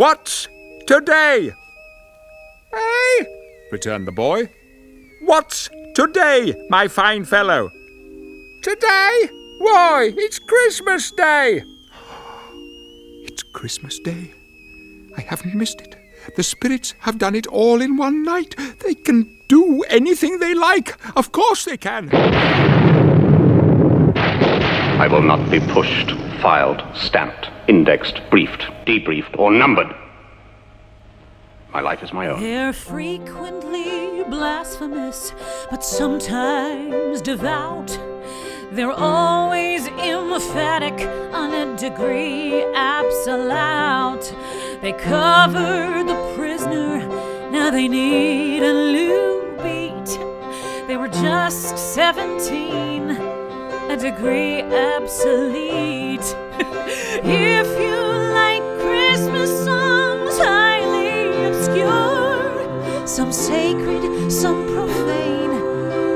What's today? Eh? returned the boy. What's today, my fine fellow? Today? Why, it's Christmas Day. It's Christmas Day. I haven't missed it. The spirits have done it all in one night. They can do anything they like. Of course they can. I will not be pushed, filed, stamped, indexed, briefed, debriefed, or numbered. My life is my own. They're frequently blasphemous, but sometimes devout. They're always emphatic on a degree absolute. They cover the prisoner, now they need a new beat. They were just 17, a degree obsolete. if you some sacred, some profane,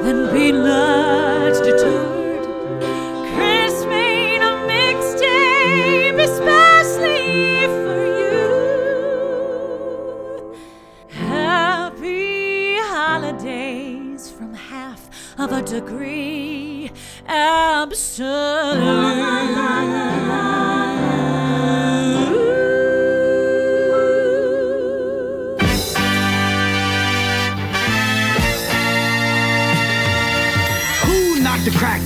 then be not deterred. Chris made a mixtape especially for you. Happy holidays from half of a degree absolute.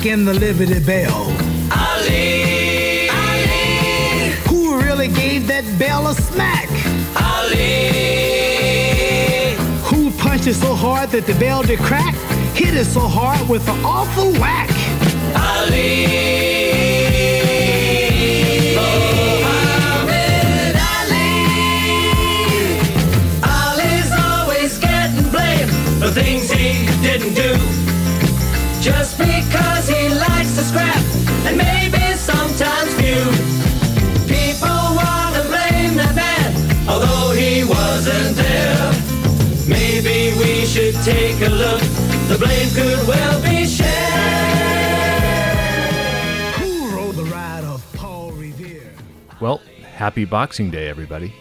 In the Liberty Bell? Ali, Ali, Who really gave that bell a smack? Ali, Who punched it so hard that the bell did crack? Hit it so hard with an awful whack. Ali. Oh, Muhammad Ali. Ali's always getting blamed for things he didn't do. A look. The blame could well be shared. Well, happy Boxing Day, everybody.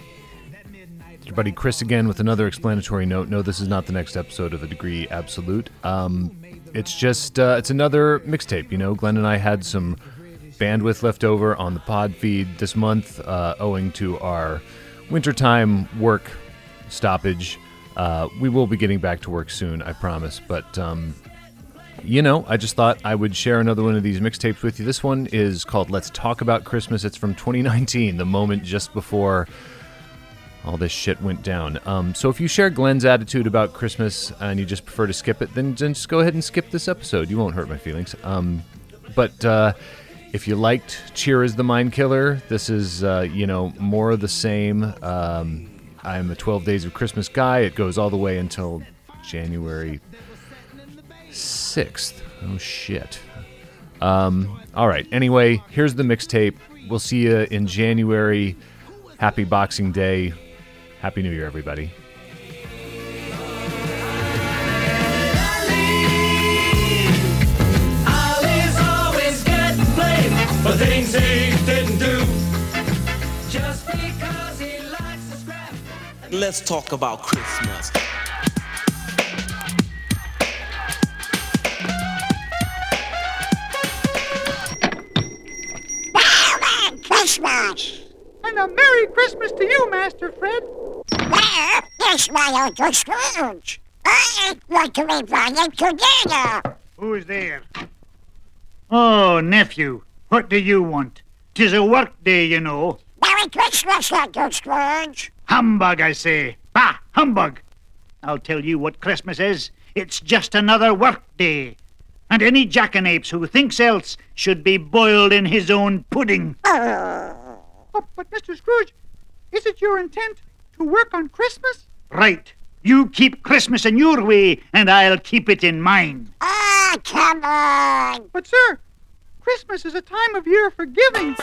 It's your buddy Chris again with another explanatory note. No, this is not the next episode of A Degree Absolute. Um, it's just uh, it's another mixtape. You know, Glen and I had some bandwidth left over on the pod feed this month, uh, owing to our wintertime work stoppage. Uh, we will be getting back to work soon, I promise. But um, you know, I just thought I would share another one of these mixtapes with you. This one is called Let's Talk About Christmas. It's from 2019, the moment just before all this shit went down. Um, so if you share Glen's attitude about Christmas and you just prefer to skip it, then, then just go ahead and skip this episode. You won't hurt my feelings. Um, but uh, if you liked Cheer is the Mind Killer, this is, uh, you know, more of the same. Um, I'm a 12 Days of Christmas guy. It goes all the way until January 6th. Oh, shit. Um, all right. Anyway, here's the mixtape. We'll see you in January. Happy Boxing Day. Happy New Year, everybody. Let's talk about Christmas. Christmas! And a Merry Christmas to you, Master Fred. Where is my Uncle Scrooge? I want to be bonded together. Who's there? Oh, nephew, what do you want? Tis a work day, you know. Merry Christmas, Uncle Scrooge. Humbug, I say. Bah, humbug. I'll tell you what Christmas is. It's just another work day. And any jackanapes who thinks else should be boiled in his own pudding. Oh, but, Mr. Scrooge, is it your intent to work on Christmas? Right. You keep Christmas in your way, and I'll keep it in mine. Ah, come on. But, sir, Christmas is a time of year for giving,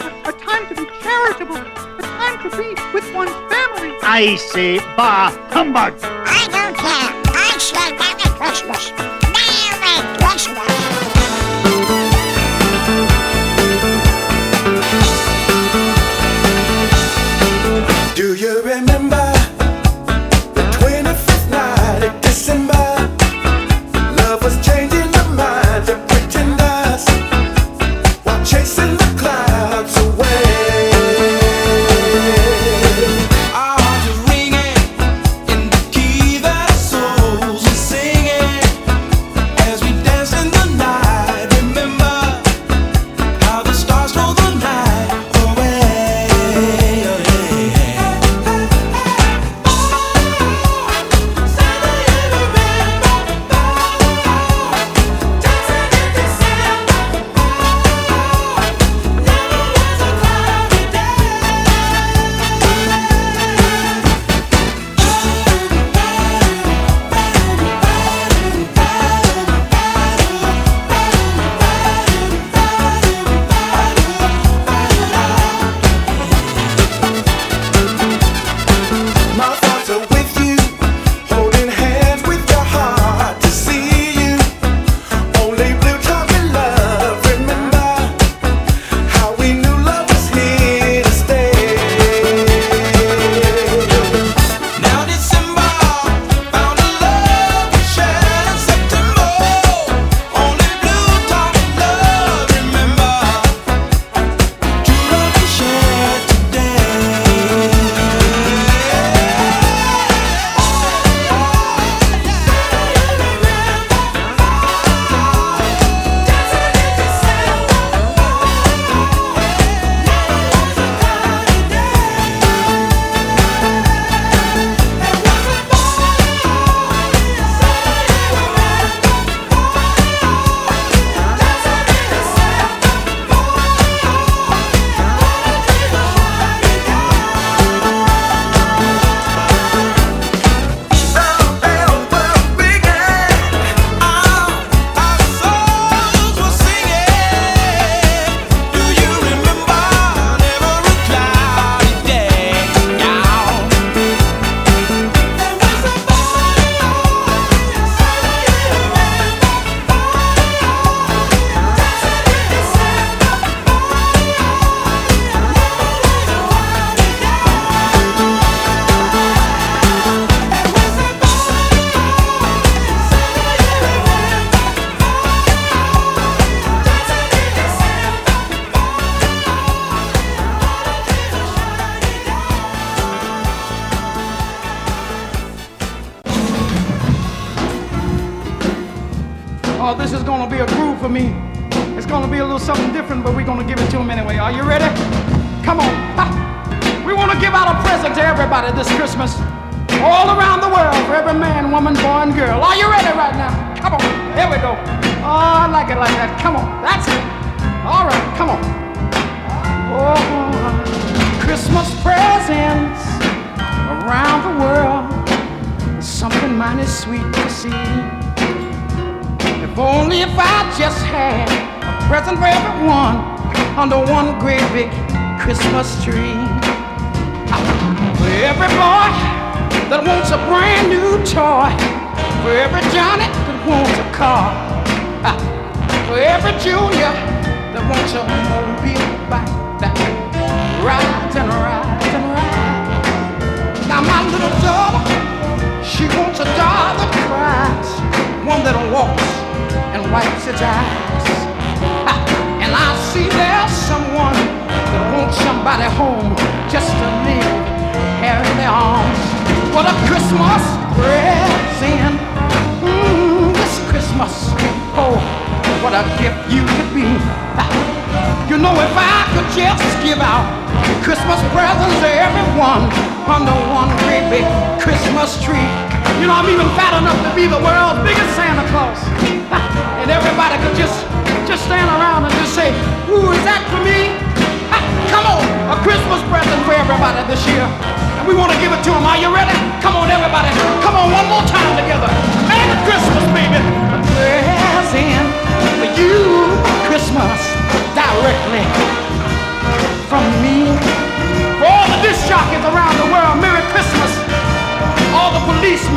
a, a, a time to be charitable, a time to be with one's family. I say, bah, humbug. I don't care. I say Merry Christmas. Merry Christmas.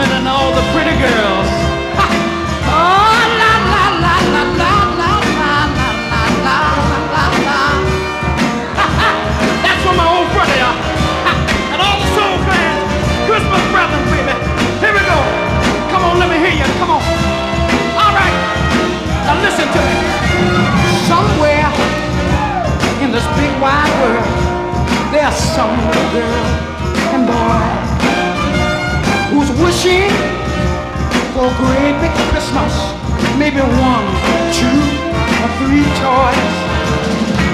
and all the pretty girls. oh, la, la, la, la, la, la, la, la, la, la, la. That's my old and all the soul fans, Christmas brothers, baby. Here we go. Come on, let me hear you. Come on. All right. Now listen to me. Somewhere in this big wide world, there's some little girl and boy machine for a great big Christmas. Maybe one, two, or three toys.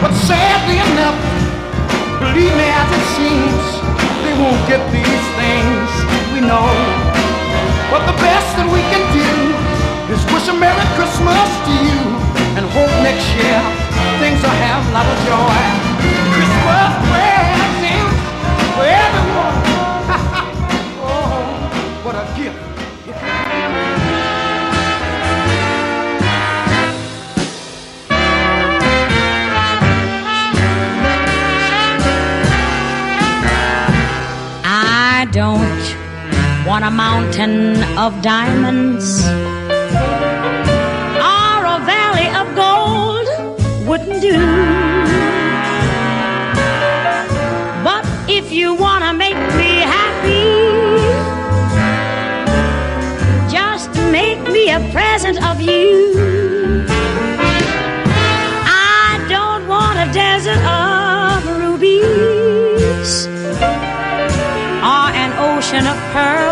But sadly enough, believe me as it seems, they won't get these things we know. But the best that we can do is wish a Merry Christmas to you and hope next year things will have a lot of joy. Christmas presents for everyone. I don't want a mountain of diamonds or a valley of gold wouldn't do. But if you want a present of you. I don't want a desert of rubies or an ocean of pearls.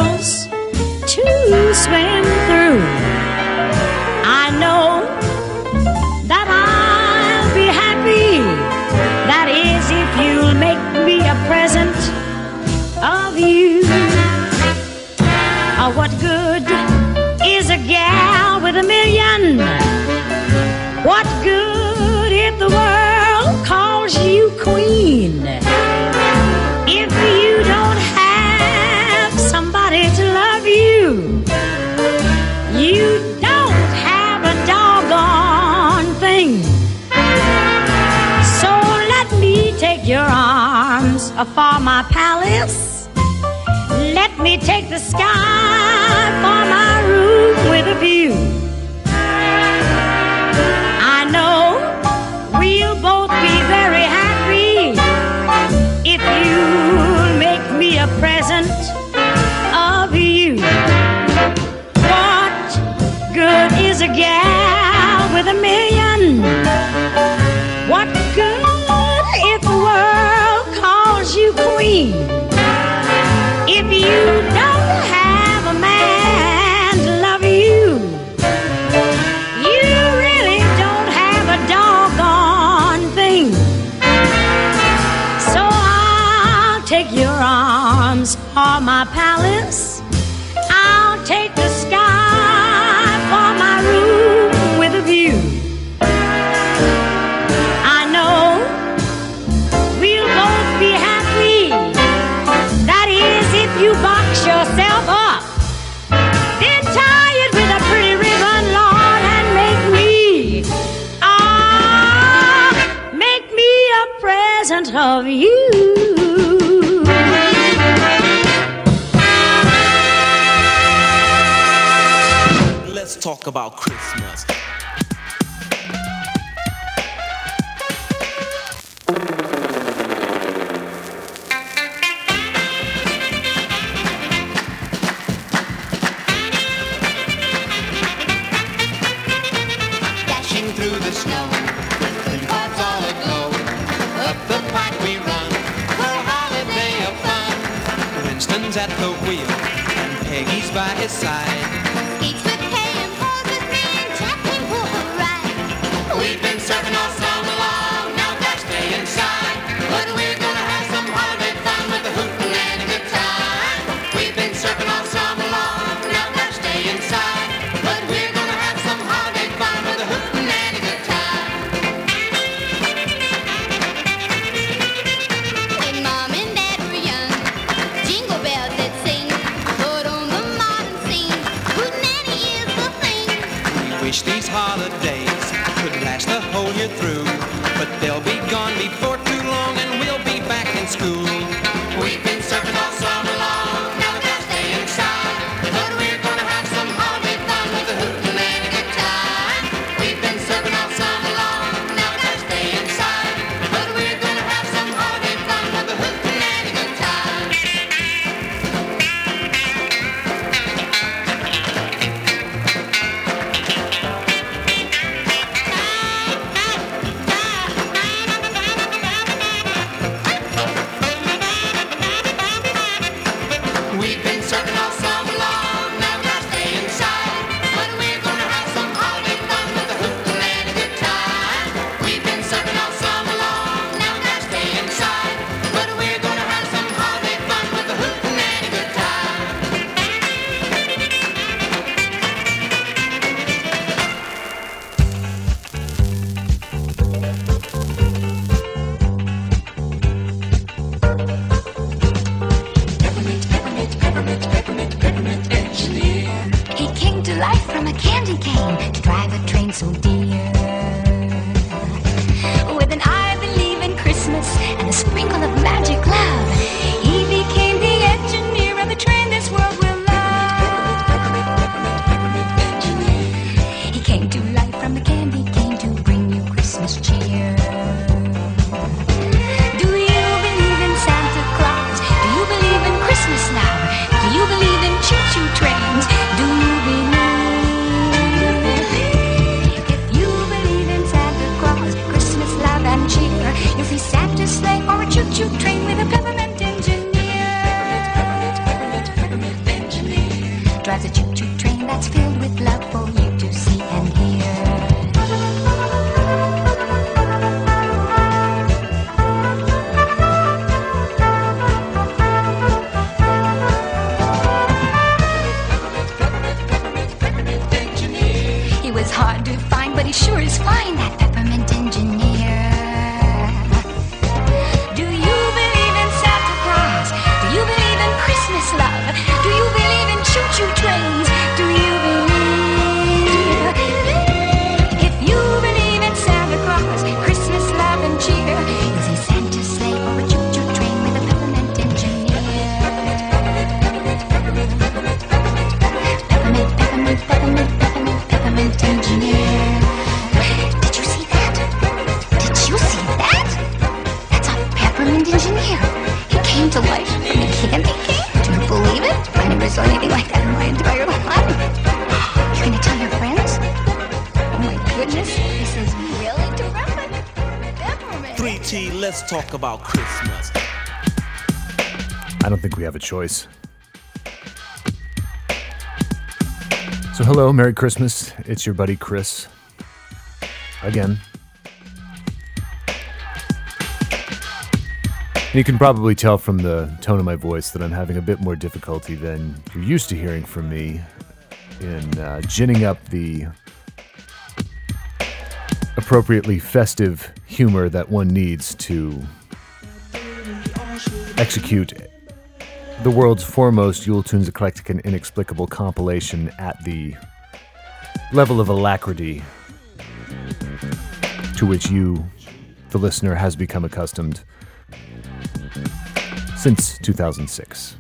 the sky. talk about Christmas. about Christmas. I don't think we have a choice. So, hello, Merry Christmas. It's your buddy Chris. Again. And you can probably tell from the tone of my voice that I'm having a bit more difficulty than you're used to hearing from me in uh, ginning up the appropriately festive humor that one needs to execute the world's foremost Yule Tunes eclectic and inexplicable compilation at the level of alacrity to which you, the listener, has become accustomed since 2006.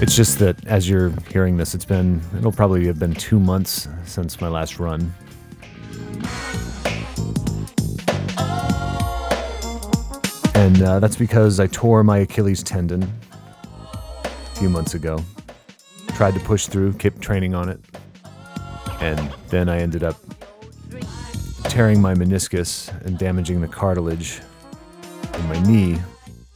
It's just that as you're hearing this, it's been, it'll probably have been two months since my last run. And uh, that's because I tore my Achilles tendon a few months ago. Tried to push through, kept training on it. And then I ended up tearing my meniscus and damaging the cartilage in my knee.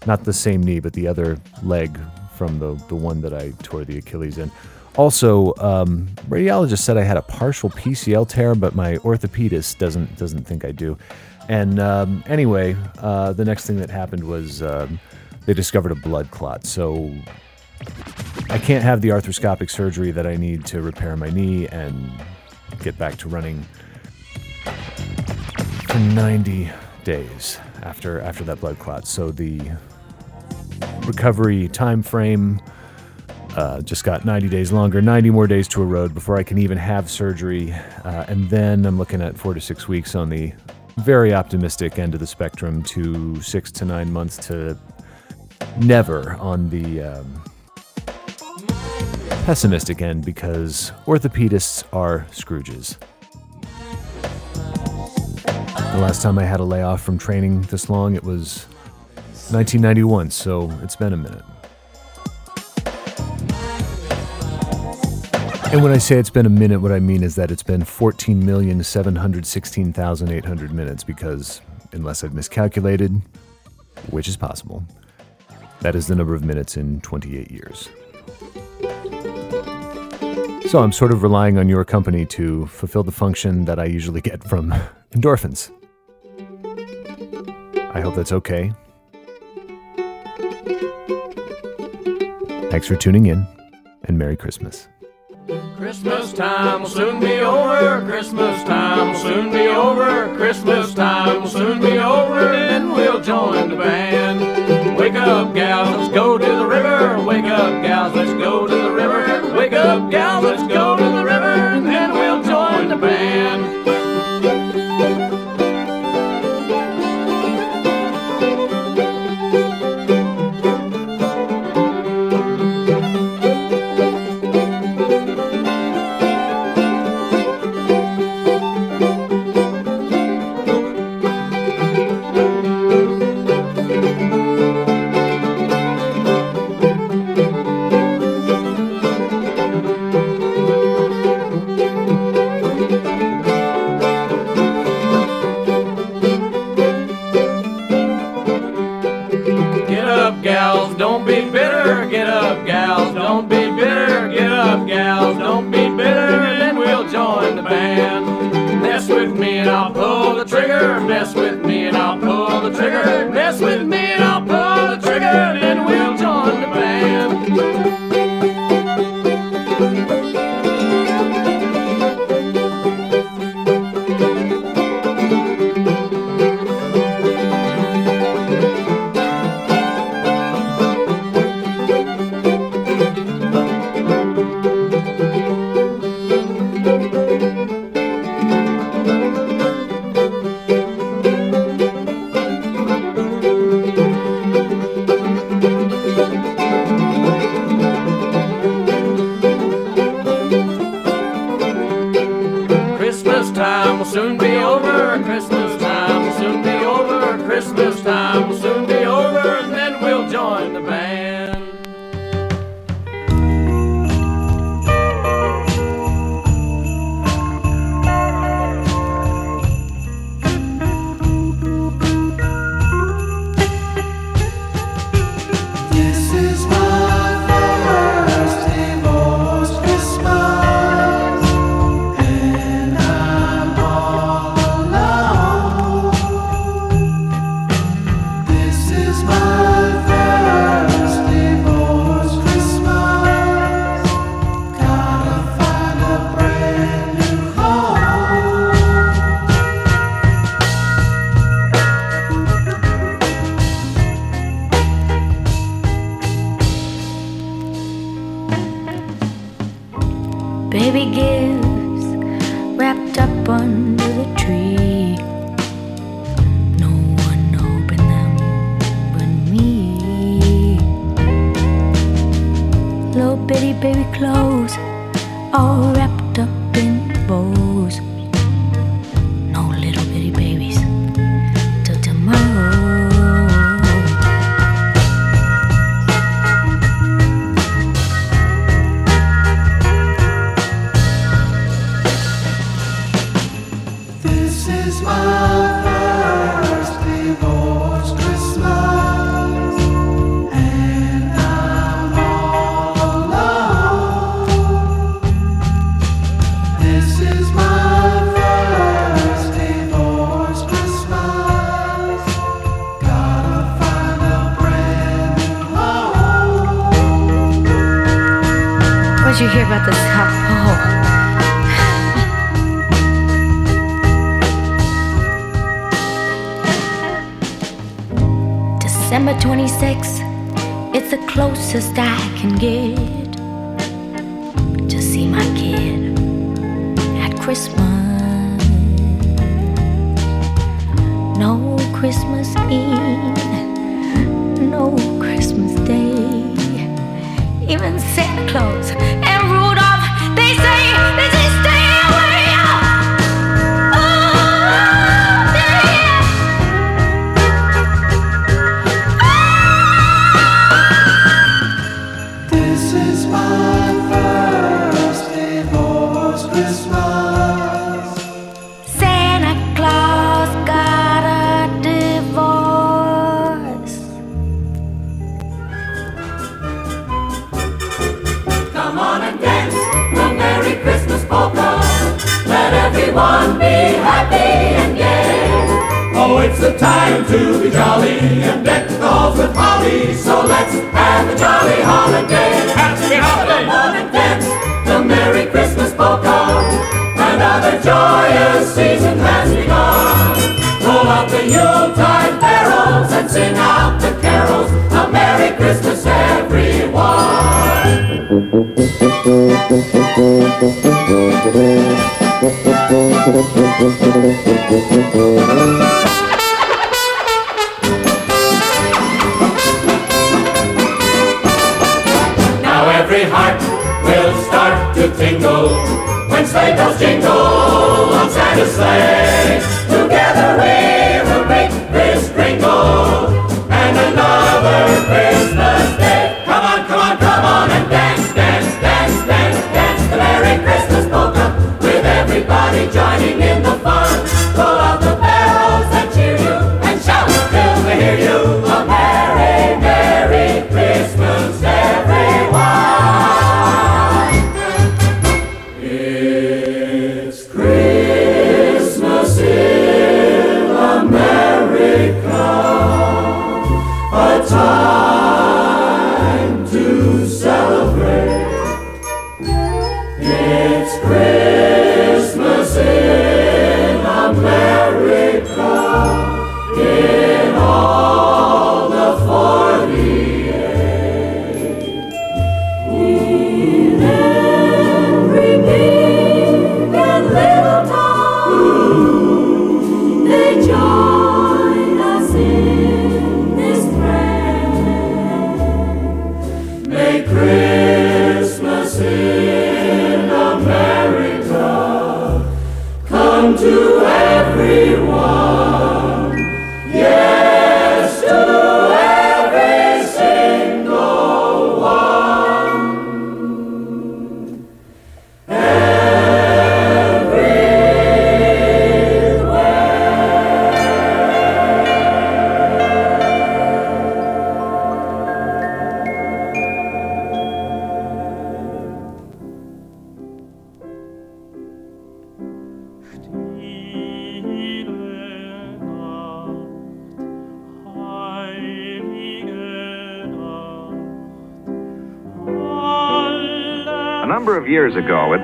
Not the same knee, but the other leg from the, the one that I tore the Achilles in. Also, um, radiologist said I had a partial PCL tear, but my orthopedist doesn't doesn't think I do. And um, anyway, uh, the next thing that happened was um, they discovered a blood clot. So I can't have the arthroscopic surgery that I need to repair my knee and get back to running for 90 days after after that blood clot. So the recovery time frame uh, just got 90 days longer, 90 more days to erode before I can even have surgery, uh, and then I'm looking at four to six weeks on the very optimistic end of the spectrum to six to nine months to never on the um, pessimistic end because orthopedists are Scrooges. The last time I had a layoff from training this long, it was 1991, so it's been a minute. And when I say it's been a minute, what I mean is that it's been 14,716,800 minutes because, unless I've miscalculated, which is possible, that is the number of minutes in 28 years. So I'm sort of relying on your company to fulfill the function that I usually get from endorphins. I hope that's okay. Thanks for tuning in, and Merry Christmas. Christmas time will soon be over. Christmas time will soon be over. Christmas time will soon be over. Then we'll join the band. Wake up, gals, let's go to the river. Wake up, gals, let's go to the river. Wake up, gals, let's go gals, don't be bitter. Get up, gals, don't be bitter. Then we'll join the band. Mess with me and I'll pull the trigger. Mess with me and I'll pull the trigger. Mess with me and I'll pull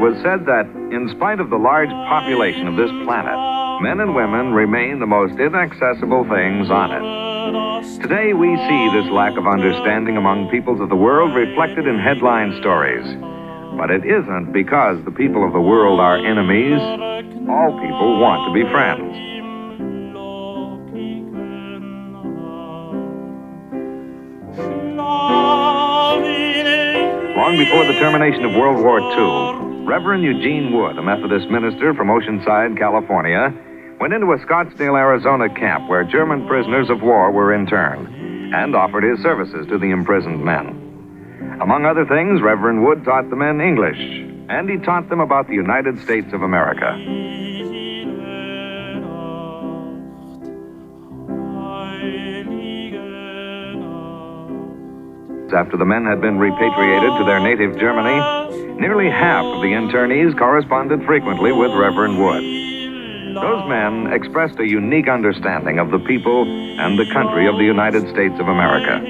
was said that, in spite of the large population of this planet, men and women remain the most inaccessible things on it. Today, we see this lack of understanding among peoples of the world reflected in headline stories. But it isn't because the people of the world are enemies. All people want to be friends. Long before the termination of World War II, Reverend Eugene Wood, a Methodist minister from Oceanside, California, went into a Scottsdale, Arizona camp where German prisoners of war were interned and offered his services to the imprisoned men. Among other things, Reverend Wood taught the men English, and he taught them about the United States of America. After the men had been repatriated to their native Germany, nearly half of the internees corresponded frequently with Reverend Wood. Those men expressed a unique understanding of the people and the country of the United States of America.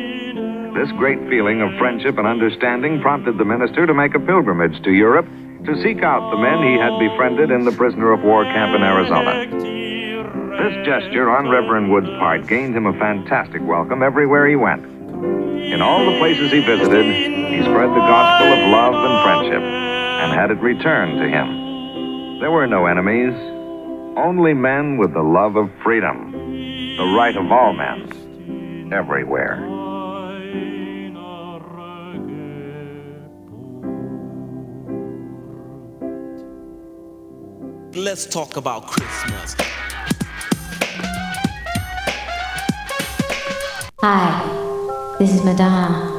This great feeling of friendship and understanding prompted the minister to make a pilgrimage to Europe to seek out the men he had befriended in the prisoner of war camp in Arizona. This gesture on Reverend Wood's part gained him a fantastic welcome everywhere he went. In all the places he visited, he spread the gospel of love and friendship and had it returned to him. There were no enemies, only men with the love of freedom, the right of all men, everywhere. Let's talk about Christmas. Hi, this is Madonna.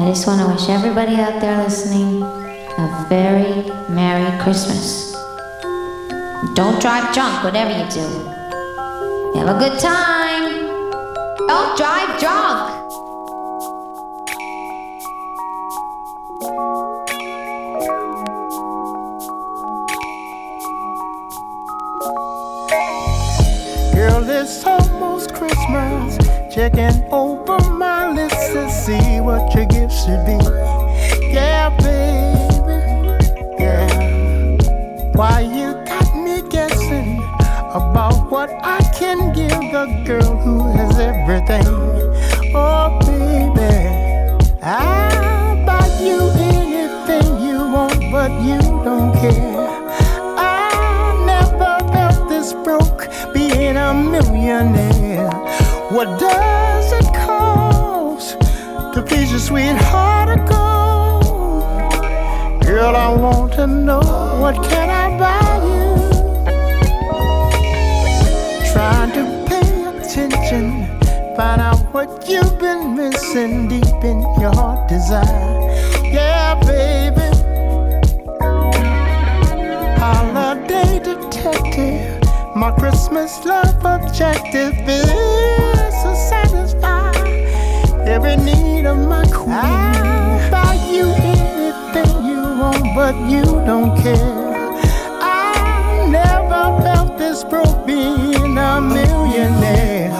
I just want to wish everybody out there listening a very Merry Christmas. Don't drive drunk, whatever you do. Have a good time. Don't drive drunk. Girl, it's almost Christmas. Checking what your gift should be. Yeah, baby. Yeah. Why you got me guessing about what I can give girl who has everything? Oh, baby. I'll buy you anything you want, but you don't care. I never felt this broke being a millionaire. What does please your sweetheart of gold? Girl, I want to know what can I buy you? Trying to pay attention, find out what you've been missing deep in your heart desire. Yeah, baby. Holiday detective, my Christmas love objective is every need of my queen. I'll buy you anything you want, but you don't care. I never felt this broke being a millionaire.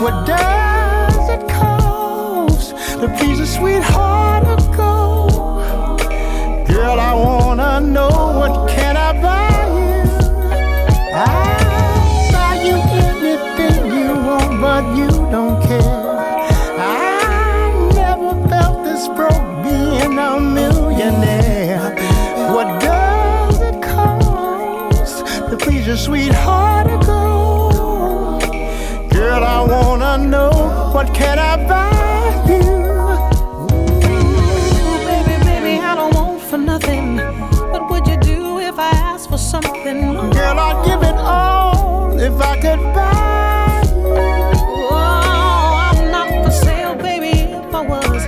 What does it cost to please a sweetheart can I buy you? Ooh, Baby, baby, I don't want for nothing. What would you do if I asked for something? Girl, I'd give it all if I could buy Oh, I'm not for sale, baby. If I was,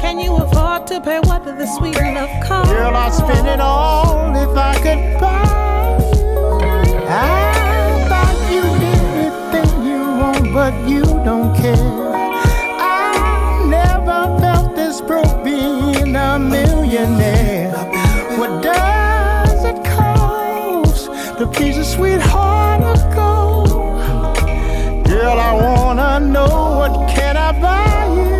can you afford to pay what the sweet enough cost? Girl, I'd spend it all if I could buy you. I'll buy you anything you want, but you don't care. Millionaire. What does it cost to please a sweetheart of gold? Girl, I wanna know what can I buy you?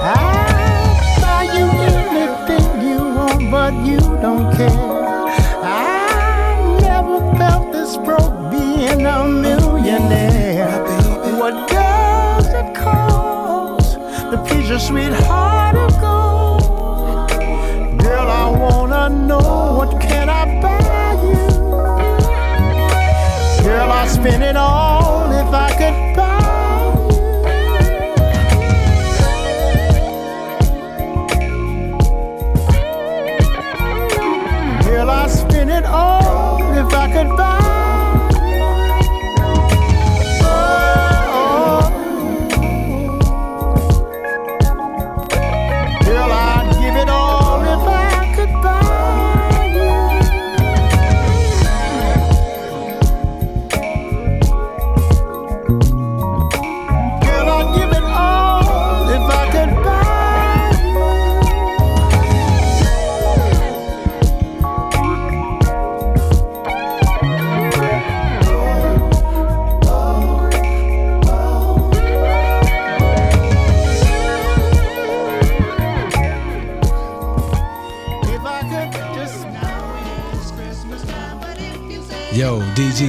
I'll buy you anything you want, but you don't care. I never felt this broke being a millionaire. What does it cost to please your sweetheart spend it all if I could buy you. Will I spend it all if I could buy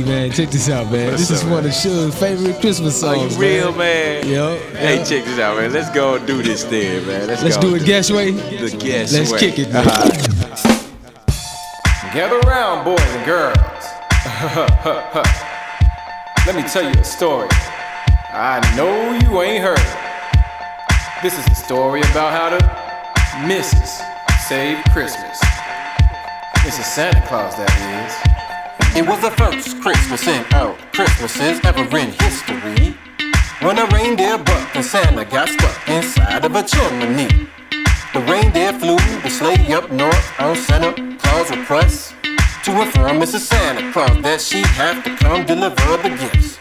Man, check this out, man. What's this is up, one of Suge's favorite Christmas Are songs. you real, man? Yo. Hey, yo. check this out, man. Let's go do this thing, man. Let's, Let's do it guess way. The guess Let's way. kick it, man. Gather around, boys and girls. Let me tell you a story. I know you ain't heard. it. This is the story about how the missus saved Christmas. Mrs. Santa Claus, that is. It was the first Christmas in all Christmases ever in history. When a reindeer bucked and Santa got stuck inside of a chimney. The reindeer flew the sleigh up north on Santa Claus' request to inform Mrs. Santa Claus that she'd have to come deliver the gifts.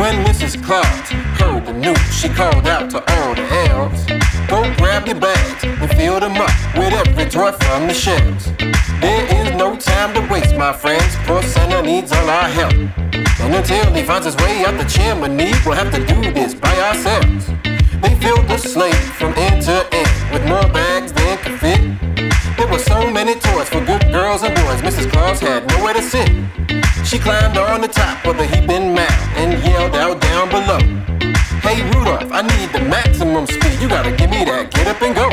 When Mrs. Claus heard the news, she called out to all the elves Go grab your bags and fill them up with every toy from the shelves. There is no time to waste, my friends. Poor Santa needs all our help. And until he finds his way out the chimney, we'll have to do this by ourselves. They filled the sleigh from end to end with more bags than could fit. There were so many toys for good girls and boys. Mrs. Claus had nowhere to sit. She climbed on the top of the heaping mound and yelled out down below. Hey Rudolph, I need the maximum speed. You gotta give me that. Get up and go.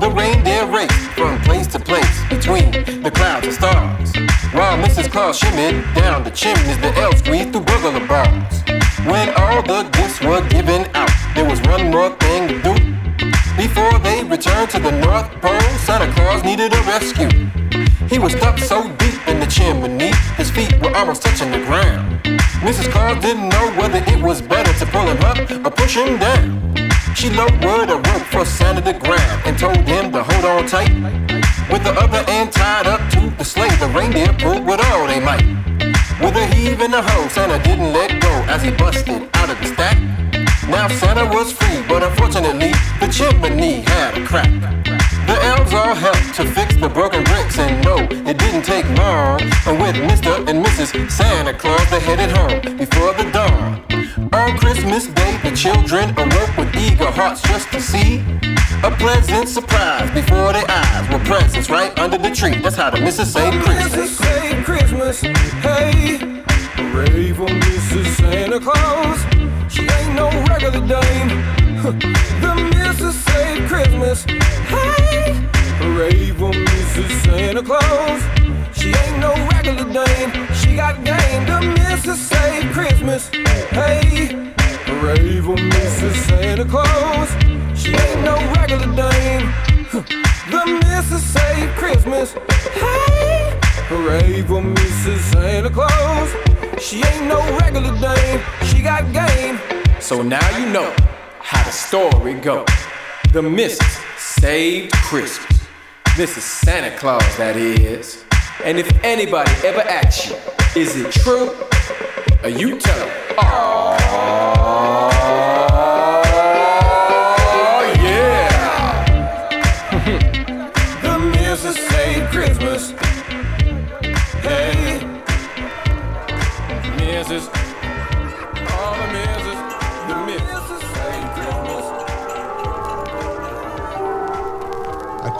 The reindeer race from place to place between the clouds and stars. While Mrs. Claus shimmied down the chimneys, the elves squeezed through burglar bars. When all the gifts were given out, there was one more thing to do. Before they returned to the North Pole, Santa Claus needed a rescue. He was stuck so deep in the chimney, his feet were almost touching the ground. Mrs. Claus didn't know whether it was better to pull him up or push him down. She lowered a rope for Santa to grab and told him to hold on tight. With the other end tied up to the sleigh, the reindeer pulled with all they might. With a heave and a hoe, Santa didn't let go as he busted out of the stack. Now Santa was free, but unfortunately, the chimney had a crack. The elves all helped to fix the broken bricks, and no, it didn't take long. And with Mr. and Mrs. Santa Claus, they headed home before the dawn. On Christmas Day, the children awoke with eager hearts just to see a pleasant surprise before their eyes were presents right under the tree. That's how the missus say Christmas. Say Christmas, hey, hooray for Mrs. Santa Claus. She ain't no regular dame. the missus say Christmas, hey, hooray for Mrs. Santa Claus. She ain't no regular dame. She got game. The missus say Christmas, hey, hooray for Mrs. Santa Claus. She ain't no regular dame. The missus say Christmas, hey. Hooray for Mrs. Santa Claus. She ain't no regular dame, she got game. So now you know how the story goes. The missus saved Christmas. This is Santa Claus, that is. And if anybody ever asks you, is it true? Or you tell them, oh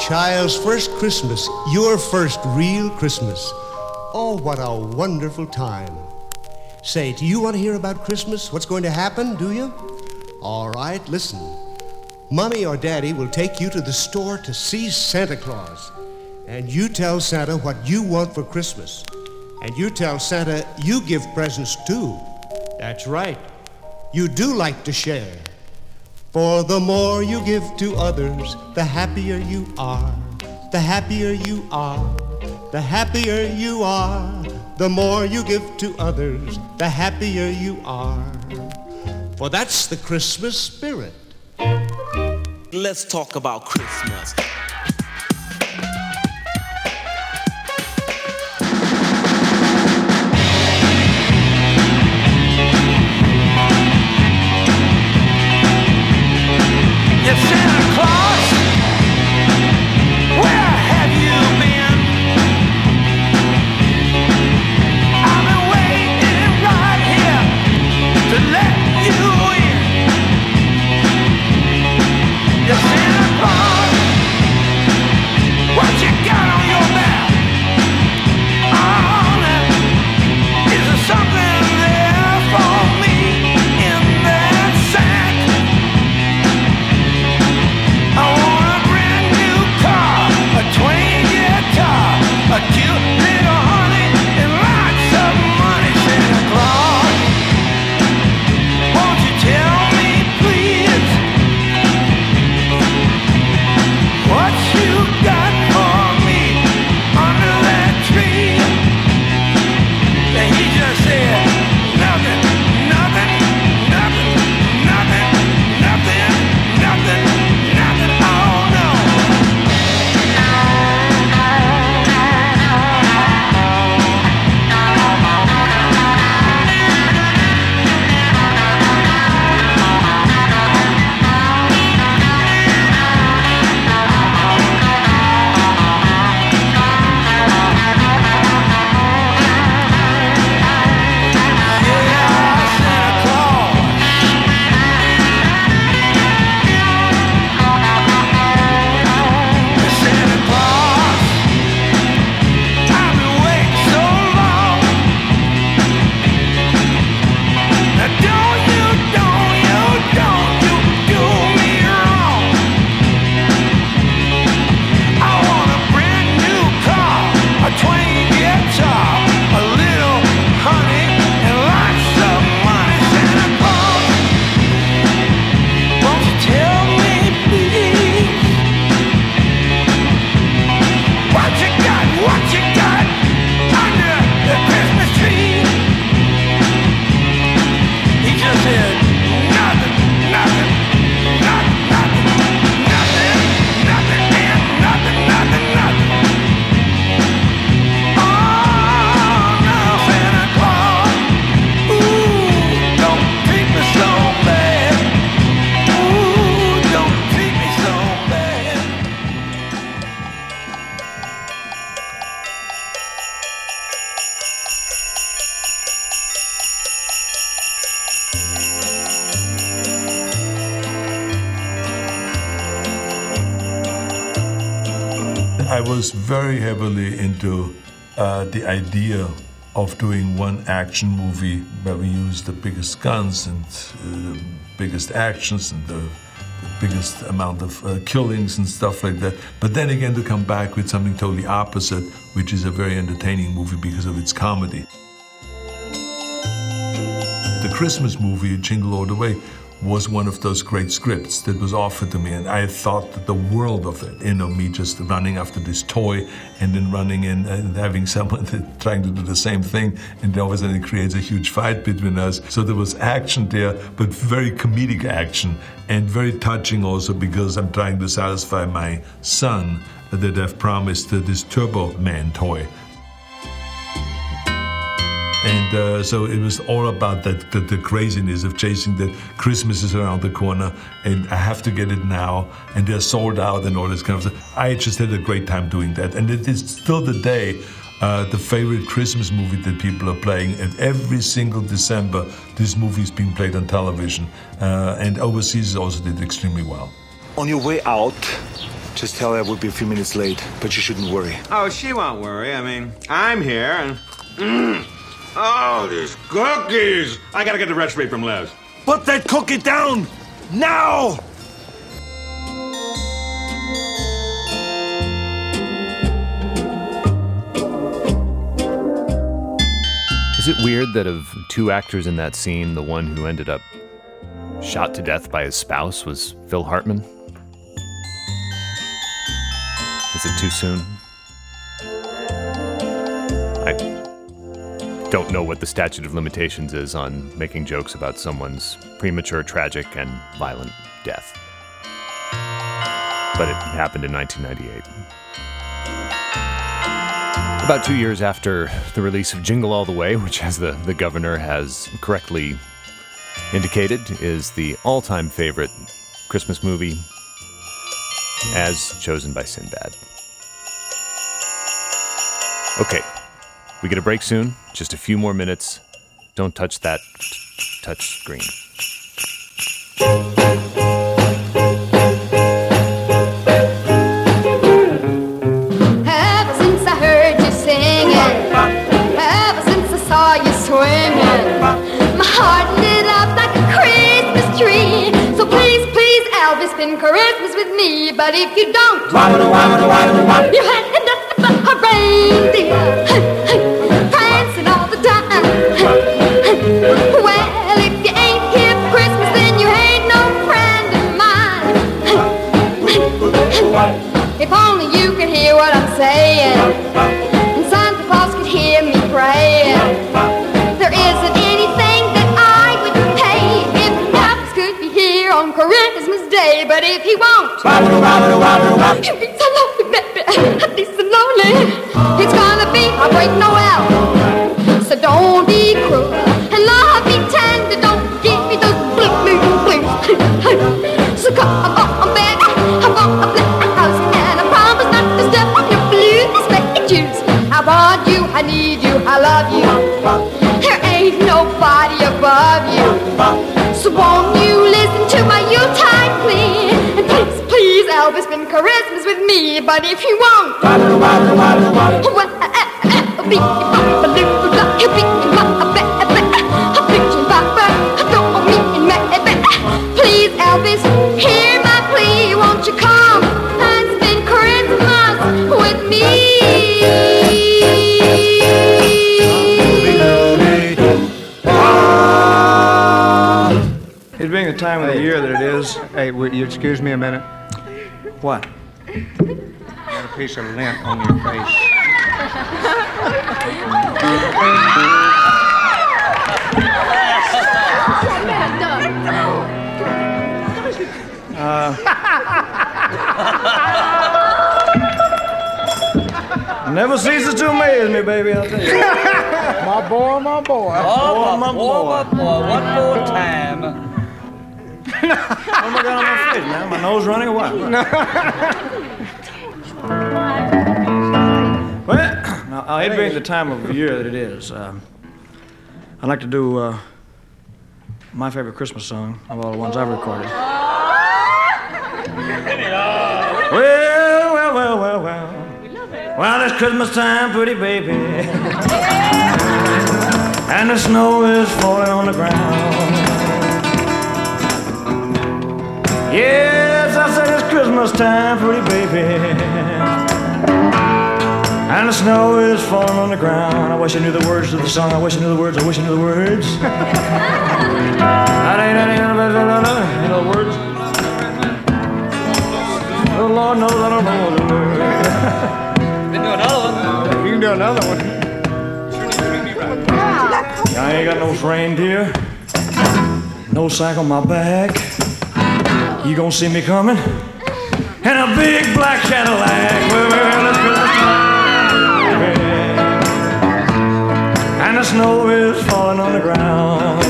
child's first Christmas, your first real Christmas. Oh, what a wonderful time. Say, do you want to hear about Christmas? What's going to happen, do you? All right, listen. Mommy or Daddy will take you to the store to see Santa Claus. And you tell Santa what you want for Christmas. And you tell Santa you give presents too. That's right. You do like to share. For the more you give to others, the happier you are. The happier you are. The happier you are. The more you give to others, the happier you are. For that's the Christmas spirit. Let's talk about Christmas. Yes, Santa very heavily into uh, the idea of doing one action movie where we use the biggest guns and uh, the biggest actions and the, the biggest amount of uh, killings and stuff like that. But then again, to come back with something totally opposite, which is a very entertaining movie because of its comedy. The Christmas movie, Jingle All the Way, was one of those great scripts that was offered to me, and I thought that the world of it. You know, me just running after this toy and then running in and having someone that trying to do the same thing, and all of a sudden it creates a huge fight between us. So there was action there, but very comedic action and very touching also because I'm trying to satisfy my son that I've promised this Turbo Man toy. And uh, so it was all about that, that the craziness of chasing that Christmas is around the corner and I have to get it now and they're sold out and all this kind of stuff. I just had a great time doing that. And it is still the day uh, the favorite Christmas movie that people are playing. And every single December, this movie is being played on television. Uh, and overseas it also did extremely well. On your way out, just tell her I will be a few minutes late, but you shouldn't worry. Oh, she won't worry. I mean, I'm here and. Oh, these cookies! I gotta get the recipe from Les. Put that cookie down! Now! Is it weird that of two actors in that scene, the one who ended up shot to death by his spouse was Phil Hartman? Is it too soon? Don't know what the statute of limitations is on making jokes about someone's premature, tragic, and violent death. But it happened in 1998. About two years after the release of Jingle All the Way, which, as the, the governor has correctly indicated, is the all time favorite Christmas movie as chosen by Sinbad. Okay, we get a break soon, just a few more minutes. Don't touch that touch screen. Ever since I heard you singing, ever since I saw you swimming, my heart lit up like a Christmas tree. So please, please, Elvis, spend Christmas with me. But if you don't, you had nothing but a reindeer If only you could hear what I'm saying, and Santa Claus could hear me praying. There isn't anything that I would pay if Elvis could be here on Christmas Day. But if he won't, he'll be so lonely, baby. Be so lonely. It's gonna be a great Noel. Elvis, Christmas with me. But if you won't, I'll be I'll be Please, Elvis, hear my plea. Won't you come and spend Christmas with me? Being the time of the year that it is. Hey, would you excuse me a minute? What? You Got a piece of lint on your face. Uh, never ceases to amaze me, baby. I'll tell you. my boy, my boy. Oh, my my boy, my boy, one more time. Oh my God, my face, man. My nose running or what? well, now, it being the time of year that it is, um, I'd like to do uh, my favorite Christmas song of all the ones I've recorded. Well, well, well, well, well. We Well, it's Christmas time, pretty baby. and the snow is falling on the ground. Yes, I said it's Christmas time, pretty baby. And the snow is falling on the ground. I wish I knew the words to the song. I wish I knew the words. I wish I knew the words. that ain't any you know the words. Oh Lord knows I don't know the words. Then do another one. You can do another one. I ain't got no reindeer, no sack on my back. You gonna see me coming? And a big black Cadillac. And the snow is falling on the ground.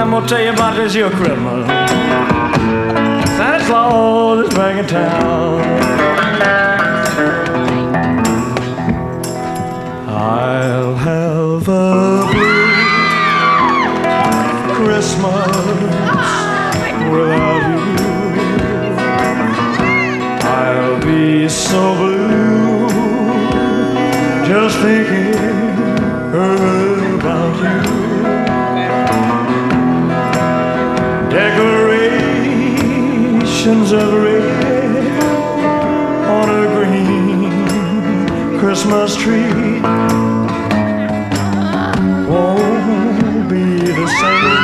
I'm gonna tell you about this here Christmas. Santa Claus is back in town. Christmas tree won't be the same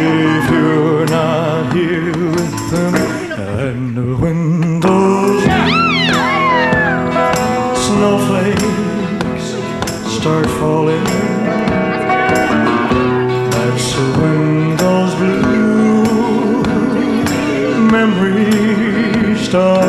if you're not here with them. And when those snowflakes start falling, that's when those blue memories start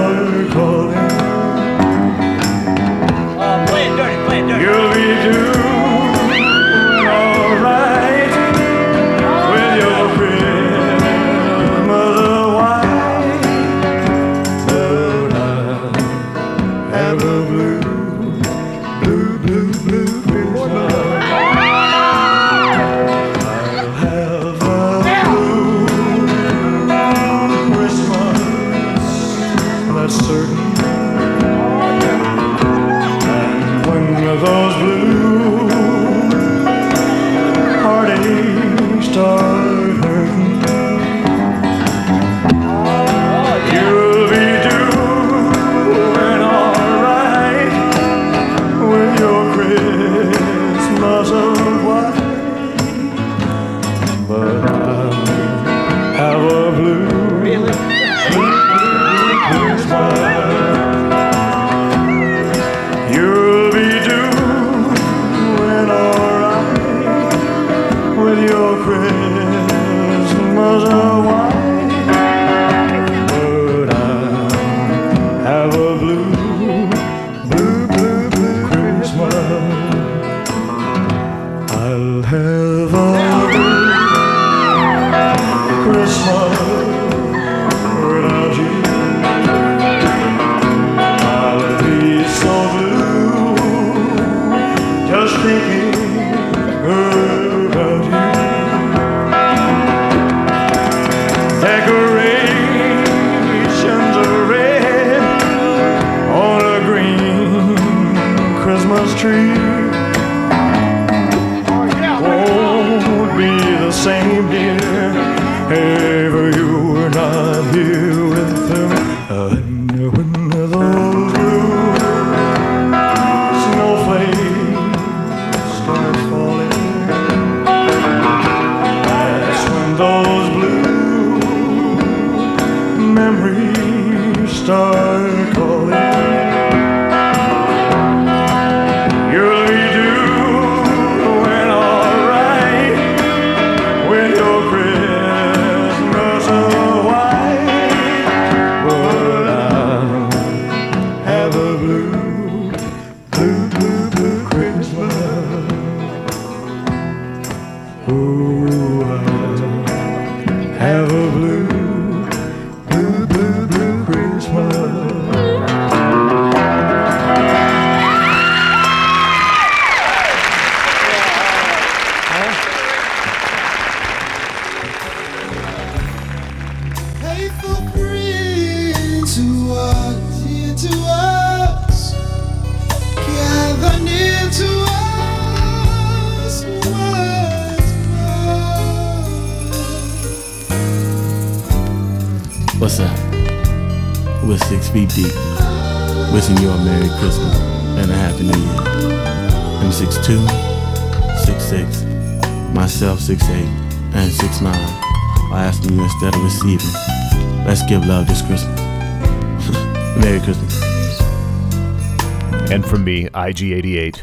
IG88,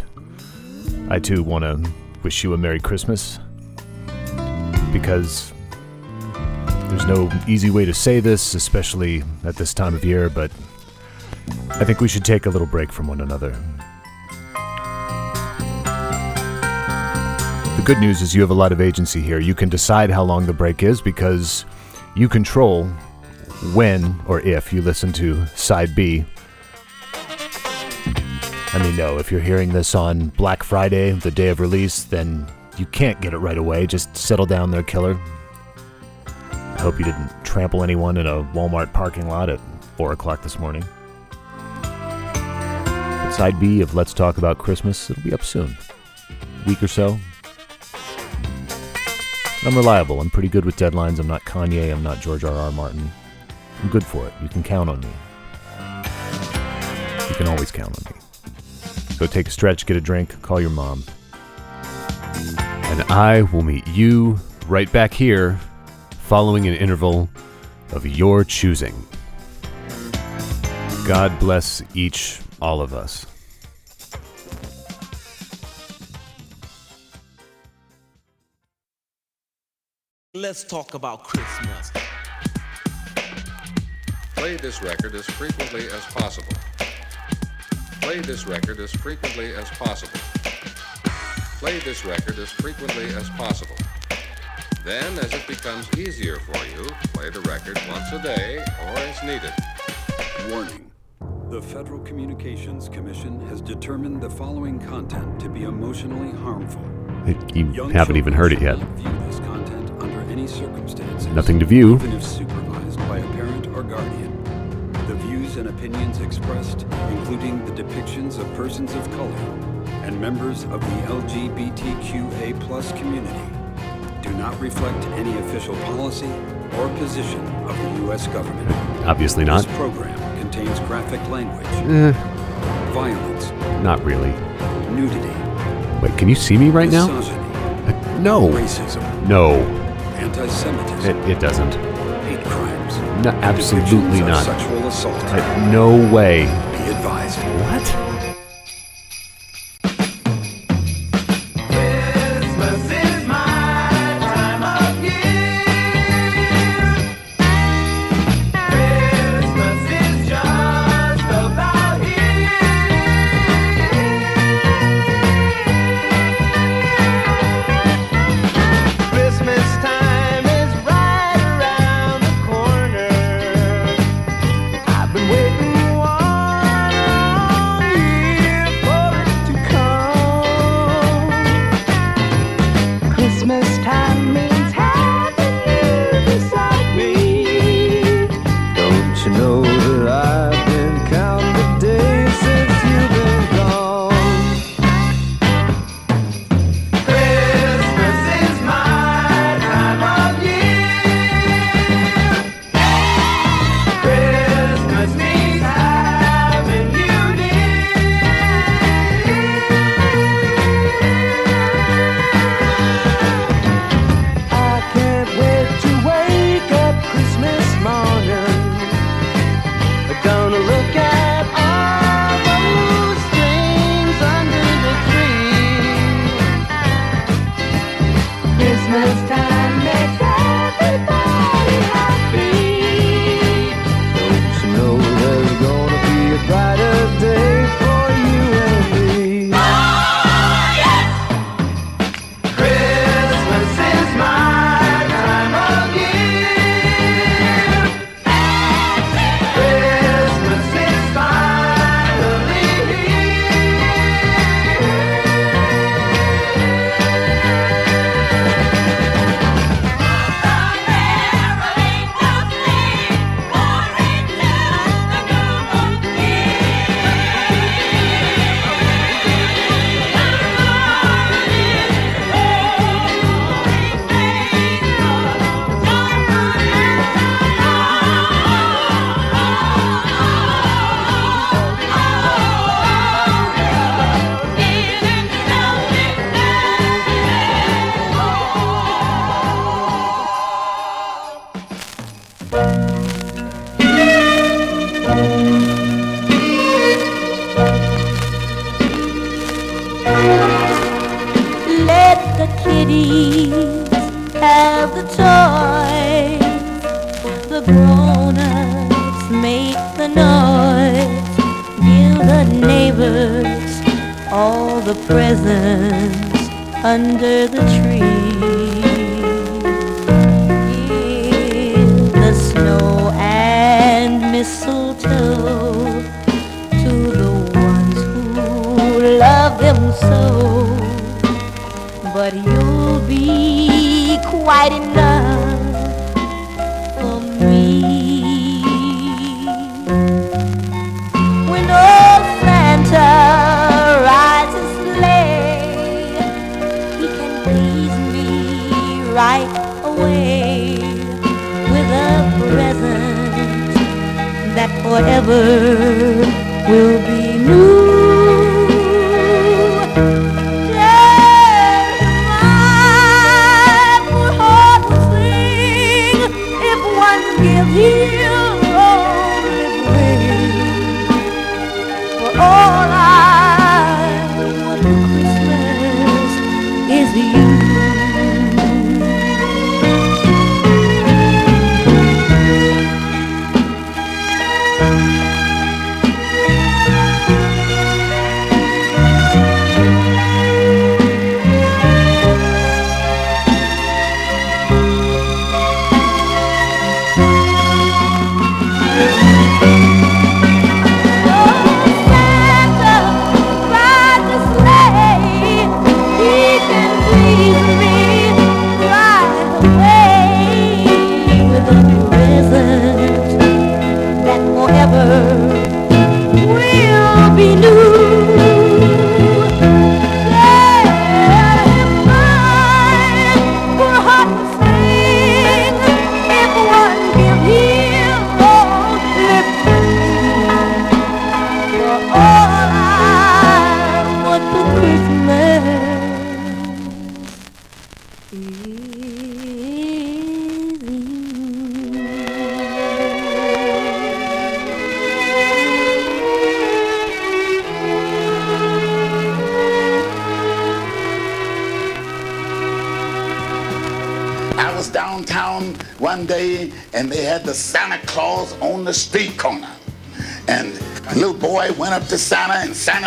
I too want to wish you a Merry Christmas because there's no easy way to say this, especially at this time of year, but I think we should take a little break from one another. The good news is you have a lot of agency here. You can decide how long the break is because you control when or if you listen to side B. I mean, no, if you're hearing this on Black Friday, the day of release, then you can't get it right away. Just settle down there, killer. I hope you didn't trample anyone in a Walmart parking lot at 4 o'clock this morning. But side B of Let's Talk About Christmas, it'll be up soon. Week or so. I'm reliable. I'm pretty good with deadlines. I'm not Kanye. I'm not George R. R. Martin. I'm good for it. You can count on me. You can always count on me. Go take a stretch, get a drink, call your mom. And I will meet you right back here following an interval of your choosing. God bless each, all of us. Let's talk about Christmas. Play this record as frequently as possible. Play this record as frequently as possible. Play this record as frequently as possible. Then, as it becomes easier for you, play the record once a day or as needed. Warning. The Federal Communications Commission has determined the following content to be emotionally harmful. You Young haven't even heard it yet. children should view this content under any circumstances. Nothing to view. Even if supervised by a parent or guardian. The views and opinions expressed, including the depictions of persons of color and members of the LGBTQA plus community, do not reflect any official policy or position of the U.S. government. Obviously not. This program contains graphic language, Eh, violence, not really. nudity, Wait, can you see me right now? misogyny, Uh, no. racism, No. anti-Semitism, It, it doesn't. No, absolutely not. sexual assault. No way. Be advised. What?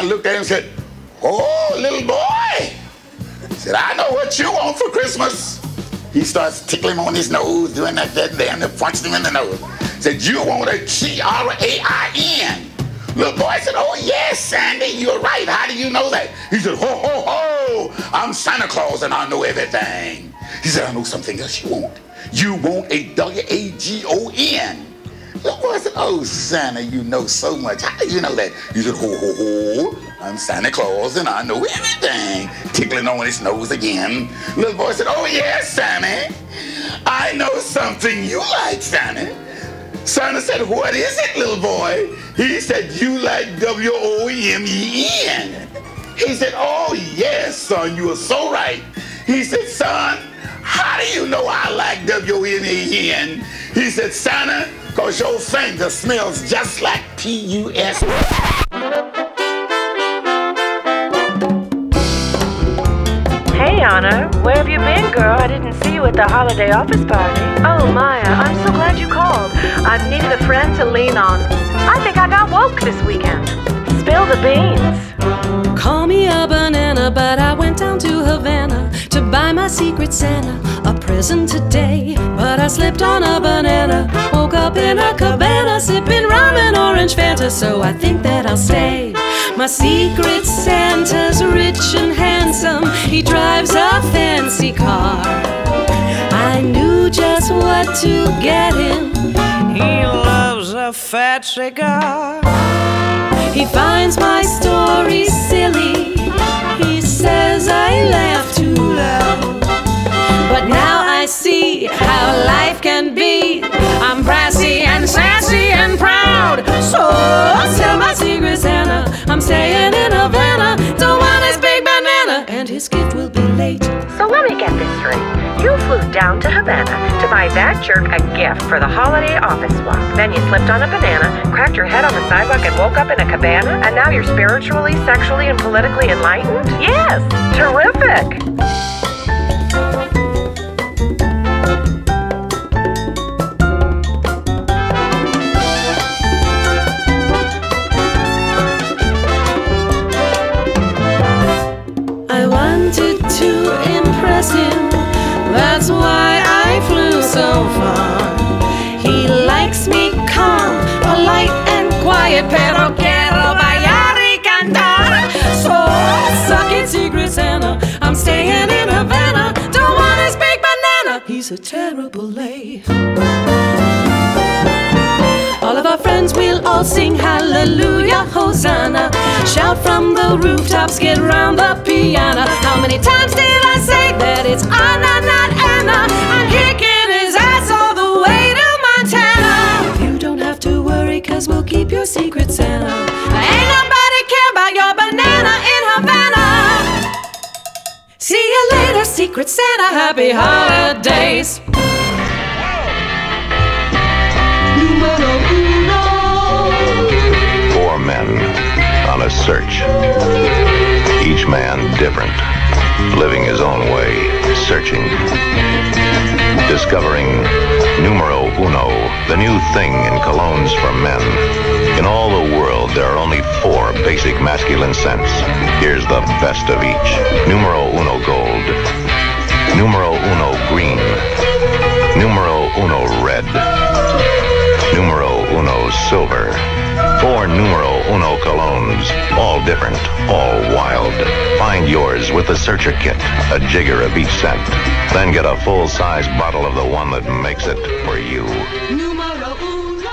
Santa looked at him and said, Oh, little boy. He said, I know what you want for Christmas. He starts tickling him on his nose, doing that, that, there, and punching him in the nose. He Said, you want a G-R-A-I-N. Little boy said, oh yes, Sandy, you're right. How do you know that? He said, ho, ho, ho, I'm Santa Claus and I know everything. He said, I know something else you want. You want a W-A-G-O-N. Said, oh, Santa, you know so much. How do you know that? He said, ho, ho, ho, I'm Santa Claus and I know everything. Tickling on his nose again. Little boy said, oh yes, Santa. I know something you like, Santa. Santa said, what is it, little boy? He said, you like W-O-M-E-N. He said, oh, yes, son, you are so right. He said, son, how do you know I like W-O-M-E-N? He said, Santa, because your finger smells just like P-U-S. Hey, Anna, where have you been, girl? I didn't see you at the holiday office party. Oh, Maya, I'm so glad you called. I've needed a friend to lean on. I think I got woke this weekend. Spill the beans. Call me a banana, but I went down to Havana to buy my secret Santa a present today. But I slipped on a banana, woke up in a cabana, sipping rum and orange Fanta, so I think that I'll stay. My secret Santa's rich and handsome, he drives a fancy car. I knew just what to get him. He loves a fat cigar. He finds my story silly. He says I laugh too loud. But now I see how life can be. I'm brassy and sassy and proud. So I'll tell my secret Santa, I'm staying in Havana. Don't banana, and his gift will be late. So let me get this straight. You flew down to Havana to buy that jerk a gift for the holiday office swap. Then you slipped on a banana, cracked your head on the sidewalk, and woke up in a cabana, and now you're spiritually, sexually, and politically enlightened? Yes! Terrific! So far. He likes me calm, polite, and quiet. Pero quiero bailar y cantar. So suck it, Secret Santa. I'm staying in Havana. Don't his big banana. He's a terrible lay. All of our friends will all sing hallelujah, hosanna. Shout from the rooftops, get round the piano. How many times did I say that it's Anna, not Anna? Keep your secret, Santa. Ain't nobody care about your banana in Havana. See you later, Secret Santa. Happy holidays. Four men on a search. Each man different, living his own way, searching. Discovering numero uno, the new thing in colognes for men. In all the world, there are only four basic masculine scents. Here's the best of each. Numero uno gold. Numero uno green. Numero uno red. Numero uno silver. Four numero uno colognes, all different, all wild. Find yours with the Searcher Kit, a jigger of each scent. Then get a full-size bottle of the one that makes it for you. Numero uno.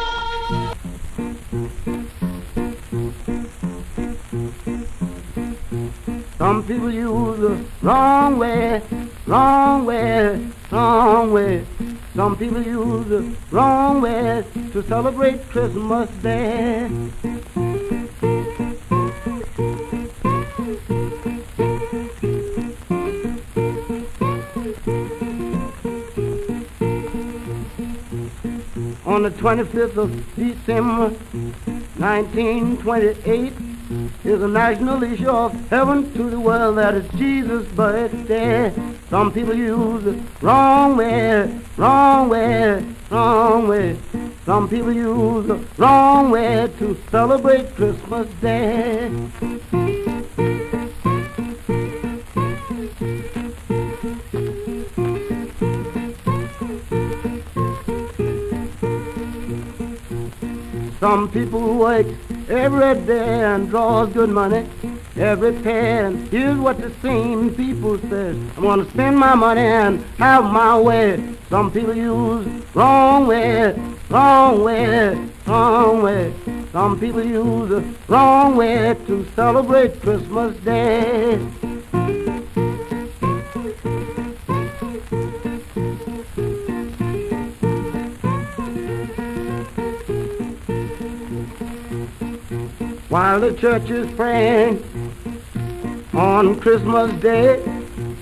Some people use the wrong way, wrong way, wrong way. Some people use the wrong way to celebrate Christmas Day. On the 25th of December 1928 is a national issue of heaven to the world that is Jesus' birthday. Some people use the wrong way, wrong way, wrong way. Some people use the wrong way to celebrate Christmas Day. Some people work every day and draws good money every. And here's what the same people say: I want to spend my money and have my way. Some people use wrong way, wrong way, wrong way. Some people use the wrong way to celebrate Christmas Day. While the church is praying on Christmas Day,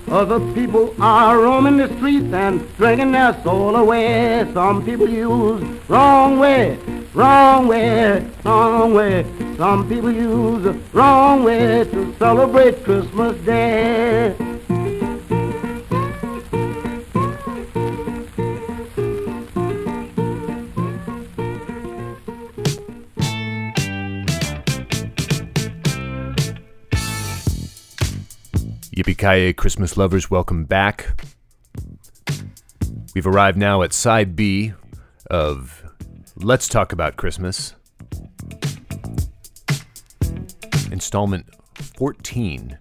other people are roaming the streets and drinking their soul away. Some people use wrong way, wrong way, wrong way. Some people use wrong way to celebrate Christmas Day. Yippee Christmas lovers, welcome back. We've arrived now at side B of Let's Talk About Christmas, installment 14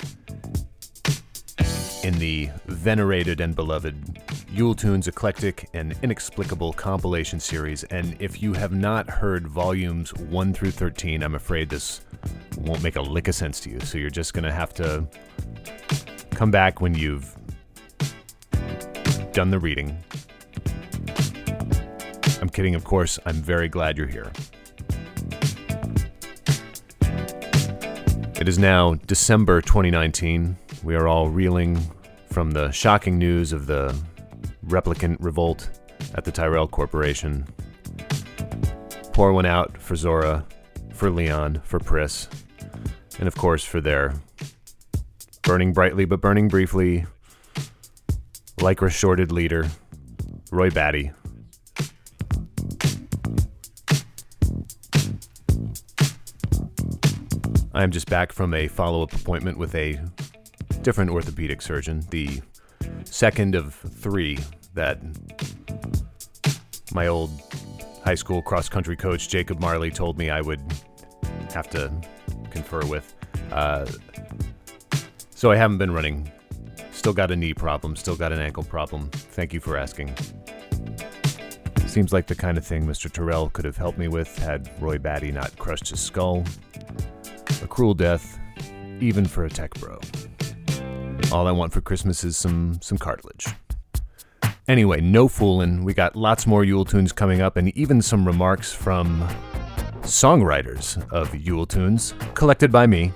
in the venerated and beloved Yule Tunes Eclectic and Inexplicable compilation series. And if you have not heard volumes 1 through 13, I'm afraid this won't make a lick of sense to you. So you're just going to have to come back when you've done the reading. I'm kidding, of course. I'm very glad you're here. It is now December 2019. We are all reeling from the shocking news of the replicant revolt at the Tyrell Corporation. Pour one out for Zhora, for Leon, for Pris, and of course for their burning brightly but burning briefly, lycra shorted leader, Roy Batty. I am just back from a follow up appointment with a different orthopedic surgeon, the second of three that my old high school cross country coach Jacob Marley told me I would have to confer with. Uh, so I haven't been running. Still got a knee problem, still got an ankle problem. Thank you for asking. Seems like the kind of thing Mr. Tyrell could have helped me with had Roy Batty not crushed his skull. A cruel death, even for a tech bro. All I want for Christmas is some some cartilage. Anyway, no fooling. We got lots more Yule tunes coming up, and even some remarks from songwriters of Yule tunes, collected by me,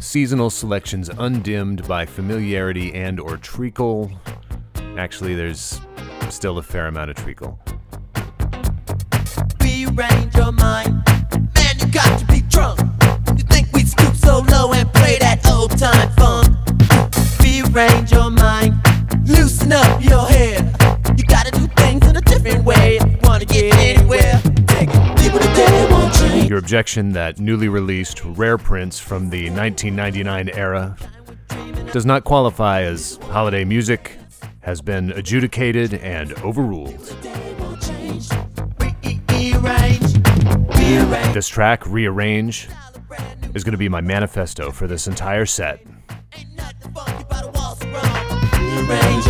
seasonal selections undimmed by familiarity and or treacle. Actually, there's still a fair amount of treacle. Rearrange your mind. Man, you got to be drunk. You think we'd stoop so low and play that old time funk? Rearrange your mind. Loosen up your. You gotta do things in a different way wanna get anywhere. Objection that newly released rare Prince from the 1999 era does not qualify as holiday music has been adjudicated and overruled. This track, Rearrange, is going to be my manifesto for this entire set.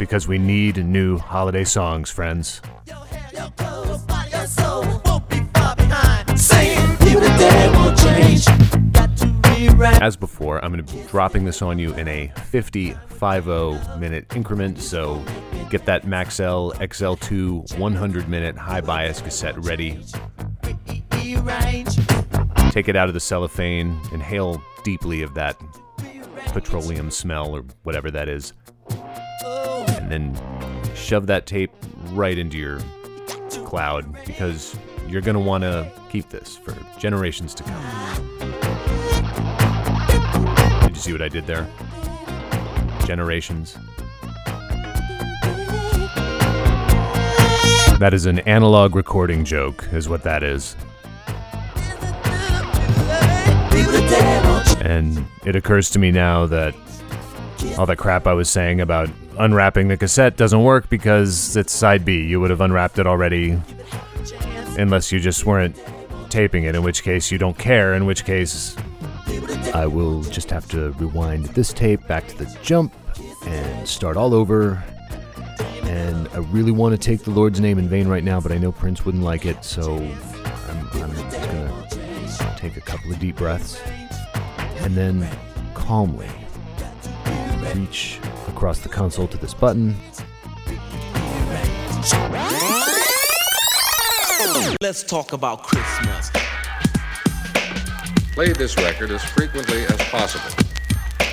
Because we need new holiday songs, friends. As before, I'm going to be dropping this on you in a 50 50 minute increment, so get that Maxell XL2 100 minute high bias cassette ready. Take it out of the cellophane, inhale deeply of that petroleum smell or whatever that is, and then shove that tape right into your cloud because you're going to want to keep this for generations to come. Did you see what I did there? Generations. That is an analog recording joke, is what that is. And it occurs to me now that all that crap I was saying about unwrapping the cassette doesn't work because it's side B. You would have unwrapped it already unless you just weren't taping it, in which case you don't care, in which case I will just have to rewind this tape back to the jump and start all over. And I really want to take the Lord's name in vain right now, but I know Prince wouldn't like it, so I'm, I'm just gonna take a couple of deep breaths and then calmly reach across the console to this button. Let's talk about Christmas. Play this record as frequently as possible.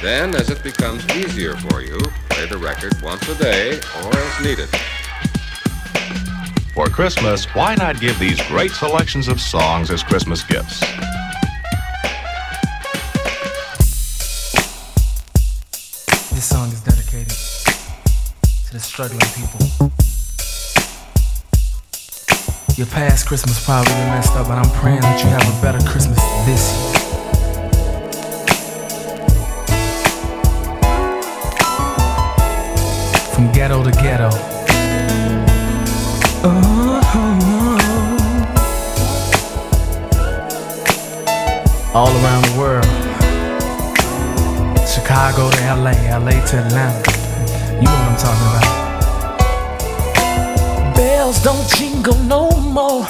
Then, as it becomes easier for you, play the record once a day or as needed. For Christmas, why not give these great selections of songs as Christmas gifts? This song is dedicated to the struggling people. Your past Christmas probably messed up, but I'm praying that you have a better Christmas this year. From ghetto to ghetto. Uh-huh. All around the world. Chicago to LA, LA to Atlanta. You know what I'm talking about. Bells don't jingle no more.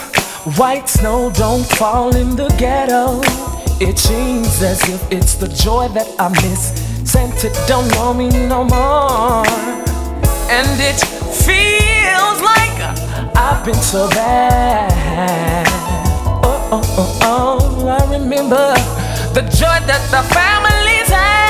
White snow don't fall in the ghetto. It seems as if it's the joy that I miss. Santa don't know me no more. And it feels like I've been so bad. Oh, oh, oh, oh, I remember the joy that the families had.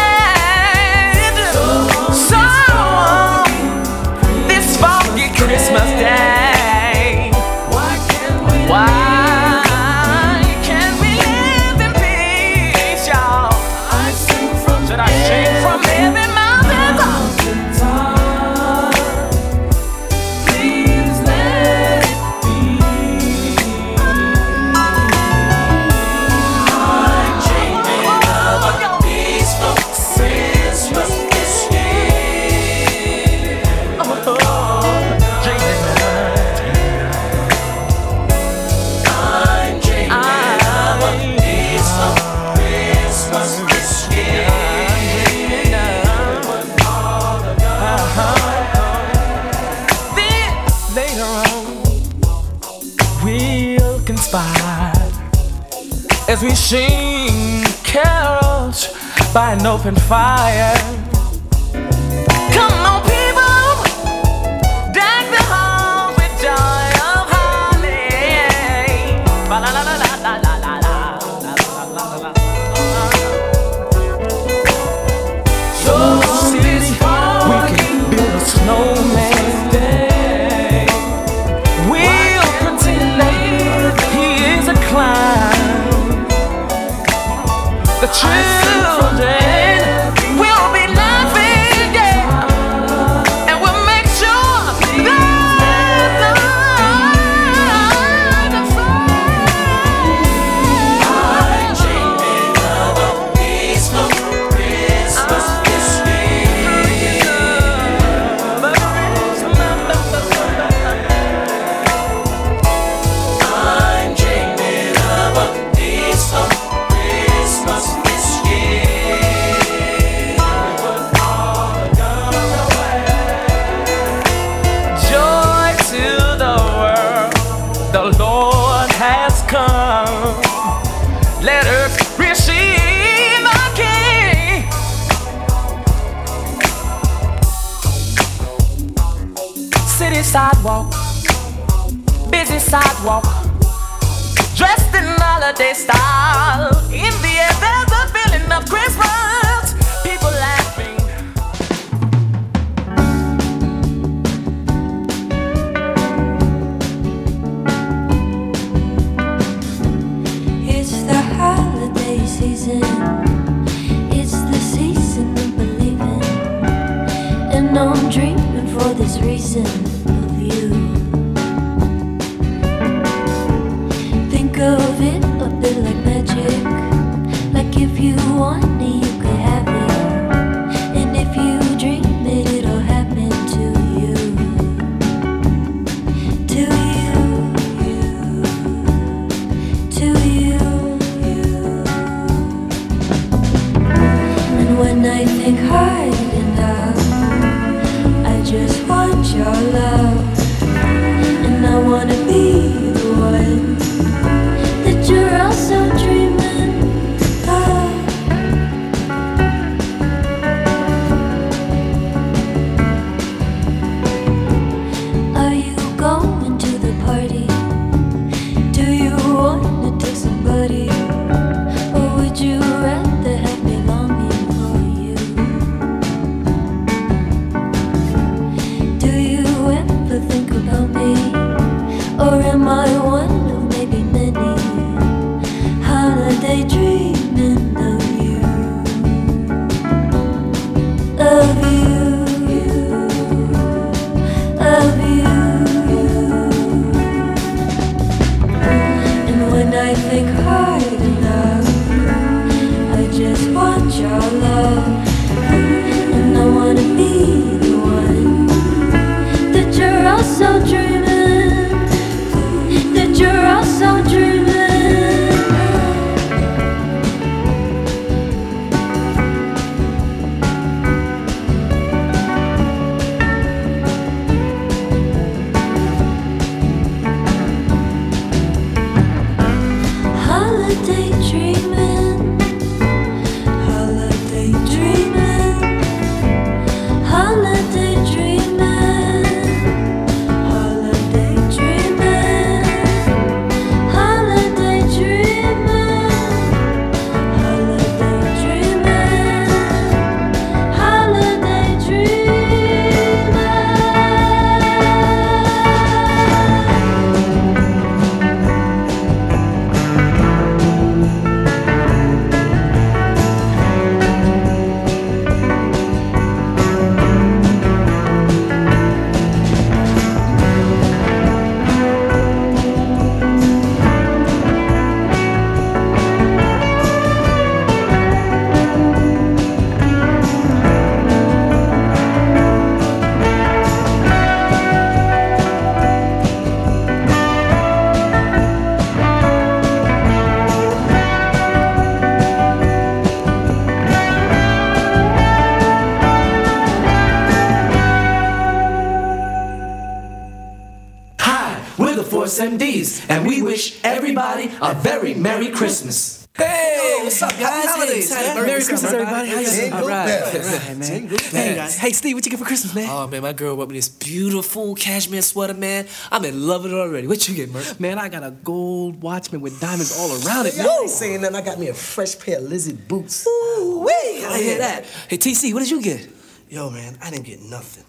MDs, and we wish everybody a very Merry Christmas. Hey, what's up, guys? holidays, Hey. Merry Merry Christmas, Christmas, everybody. How you doing? Jingle All right. bells. Hey, man. Hey, guys. Hey, Steve, what you get for Christmas, man? Oh man, my girl bought me this beautiful cashmere sweater, man. I'm in love with it already. What you get, Merc? Man, I got a gold Watchman with diamonds all around it. I ain't saying that. I got me a fresh pair of lizard boots. Ooh, wee! I hear that. Hey, TC, what did you get? Yo, man, I didn't get nothing.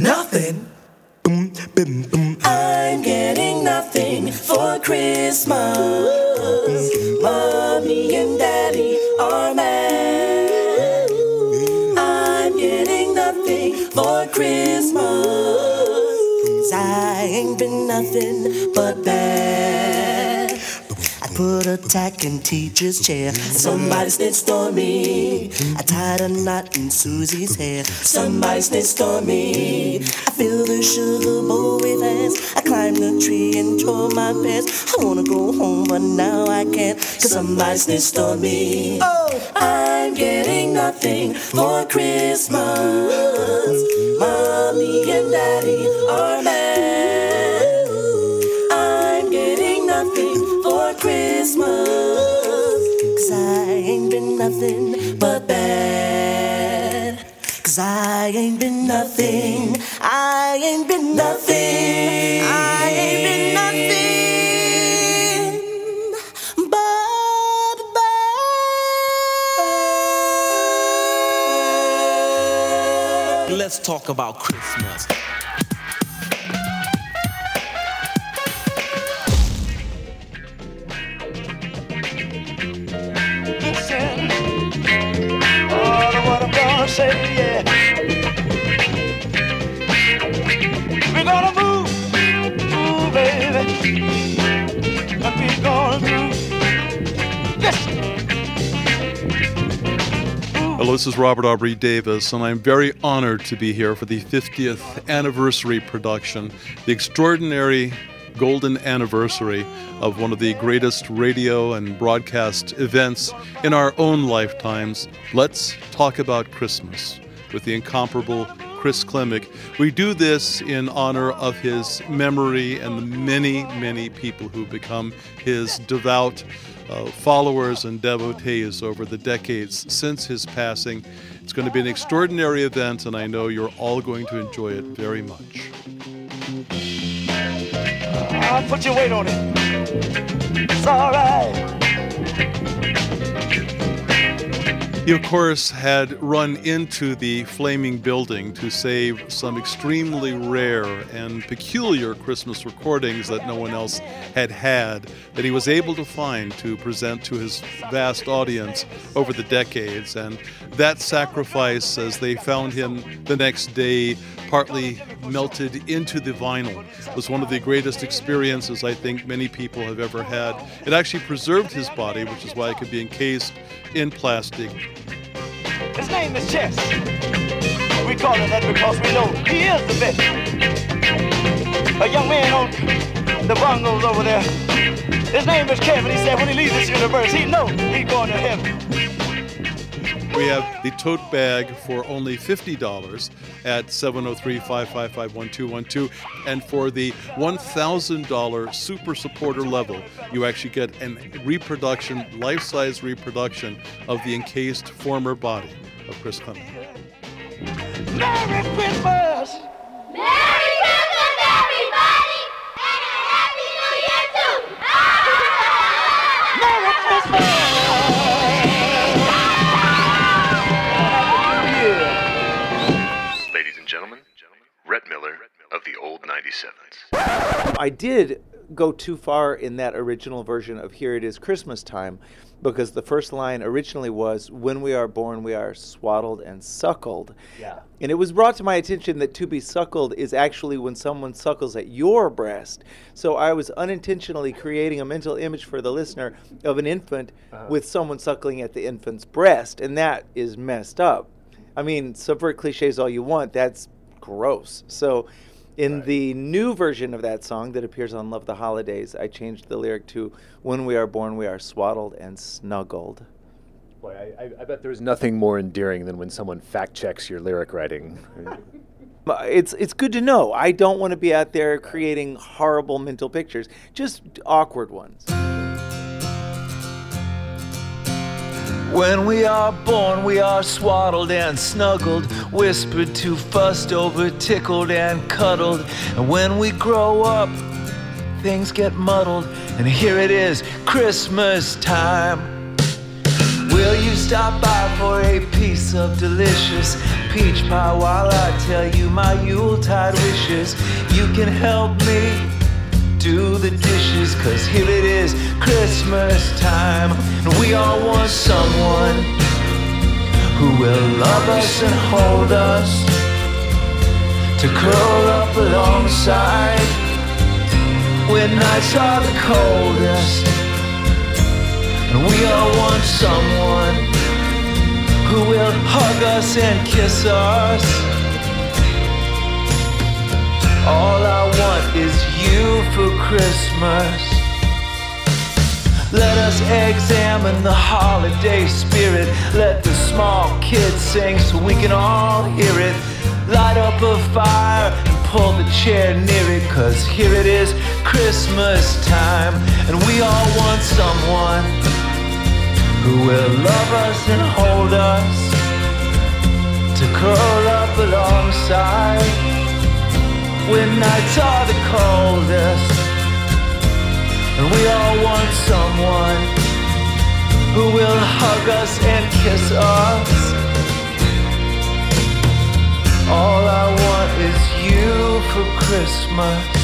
Nothing. I'm getting nothing for Christmas. Mommy and Daddy are mad. I'm getting nothing for Christmas. I ain't been nothing but bad. Put a tack in teacher's chair. Somebody snitched on me. I tied a knot in Susie's hair. Somebody snitched on me. I filled the sugar bowl with ants. I climbed the tree and tore my pants. I wanna go home, but now I can't. Cause somebody snitched on me. Oh, I'm getting nothing for Christmas. Mommy Cause I ain't been nothing. I ain't been nothing. I ain't been nothing but bad. Let's talk about Christmas. This is Robert Aubrey Davis, and I'm very honored to be here for the 50th anniversary production, the extraordinary golden anniversary of one of the greatest radio and broadcast events in our own lifetimes. Let's talk about Christmas with the incomparable Chris Klimek. We do this in honor of his memory and the many, many people who become his devout uh, followers and devotees over the decades since his passing. It's going to be an extraordinary event, and I know you're all going to enjoy it very much. I'll put your weight on it. It's all right. He, of course, had run into the flaming building to save some extremely rare and peculiar Christmas recordings that no one else had had, that he was able to find to present to his vast audience over the decades. And that sacrifice, as they found him the next day, partly melted into the vinyl, was one of the greatest experiences I think many people have ever had. It actually preserved his body, which is why it could be encased in plastic. His name is Chess. We call him that because we know he is the best. A young man on the bungalows over there. His name is Kevin. He said when he leaves this universe, he knows he's going to heaven. We have the tote bag for only $50 at 703 555 1212. And for the $1,000 super supporter level, you actually get a reproduction, life size reproduction of the encased former body of Chris Klimek. Merry Christmas! Merry I did go too far in that original version of Here It Is Christmas Time because the first line originally was When we are born, we are swaddled and suckled. Yeah. And it was brought to my attention that to be suckled is actually when someone suckles at your breast. So I was unintentionally creating a mental image for the listener of an infant Uh-huh. with someone suckling at the infant's breast. And that is messed up. I mean, subvert cliches all you want. That's gross. So, in the new version of that song that appears on Love the Holidays, I changed the lyric to When we are born, we are swaddled and snuggled. Boy, I, I, I bet there's nothing more endearing than when someone fact checks your lyric writing. It's, it's good to know. I don't want to be out there creating horrible mental pictures, just awkward ones. When we are born, we are swaddled and snuggled, whispered to, fussed over, tickled and cuddled. And when we grow up, things get muddled, and here it is, Christmas time. Will you stop by for a piece of delicious peach pie while I tell you my Yuletide wishes? You can help me do the dishes, cause here it is, Christmas time. And we all want someone who will love us and hold us, to curl up alongside when nights are the coldest. And we all want someone who will hug us and kiss us. All I want is you for Christmas. Let us examine the holiday spirit. Let the small kids sing so we can all hear it. Light up a fire and pull the chair near it. Cause here it is, Christmas time. And we all want someone who will love us and hold us. To curl up alongside when nights are the coldest. And we all want someone who will hug us and kiss us. All I want is you for Christmas.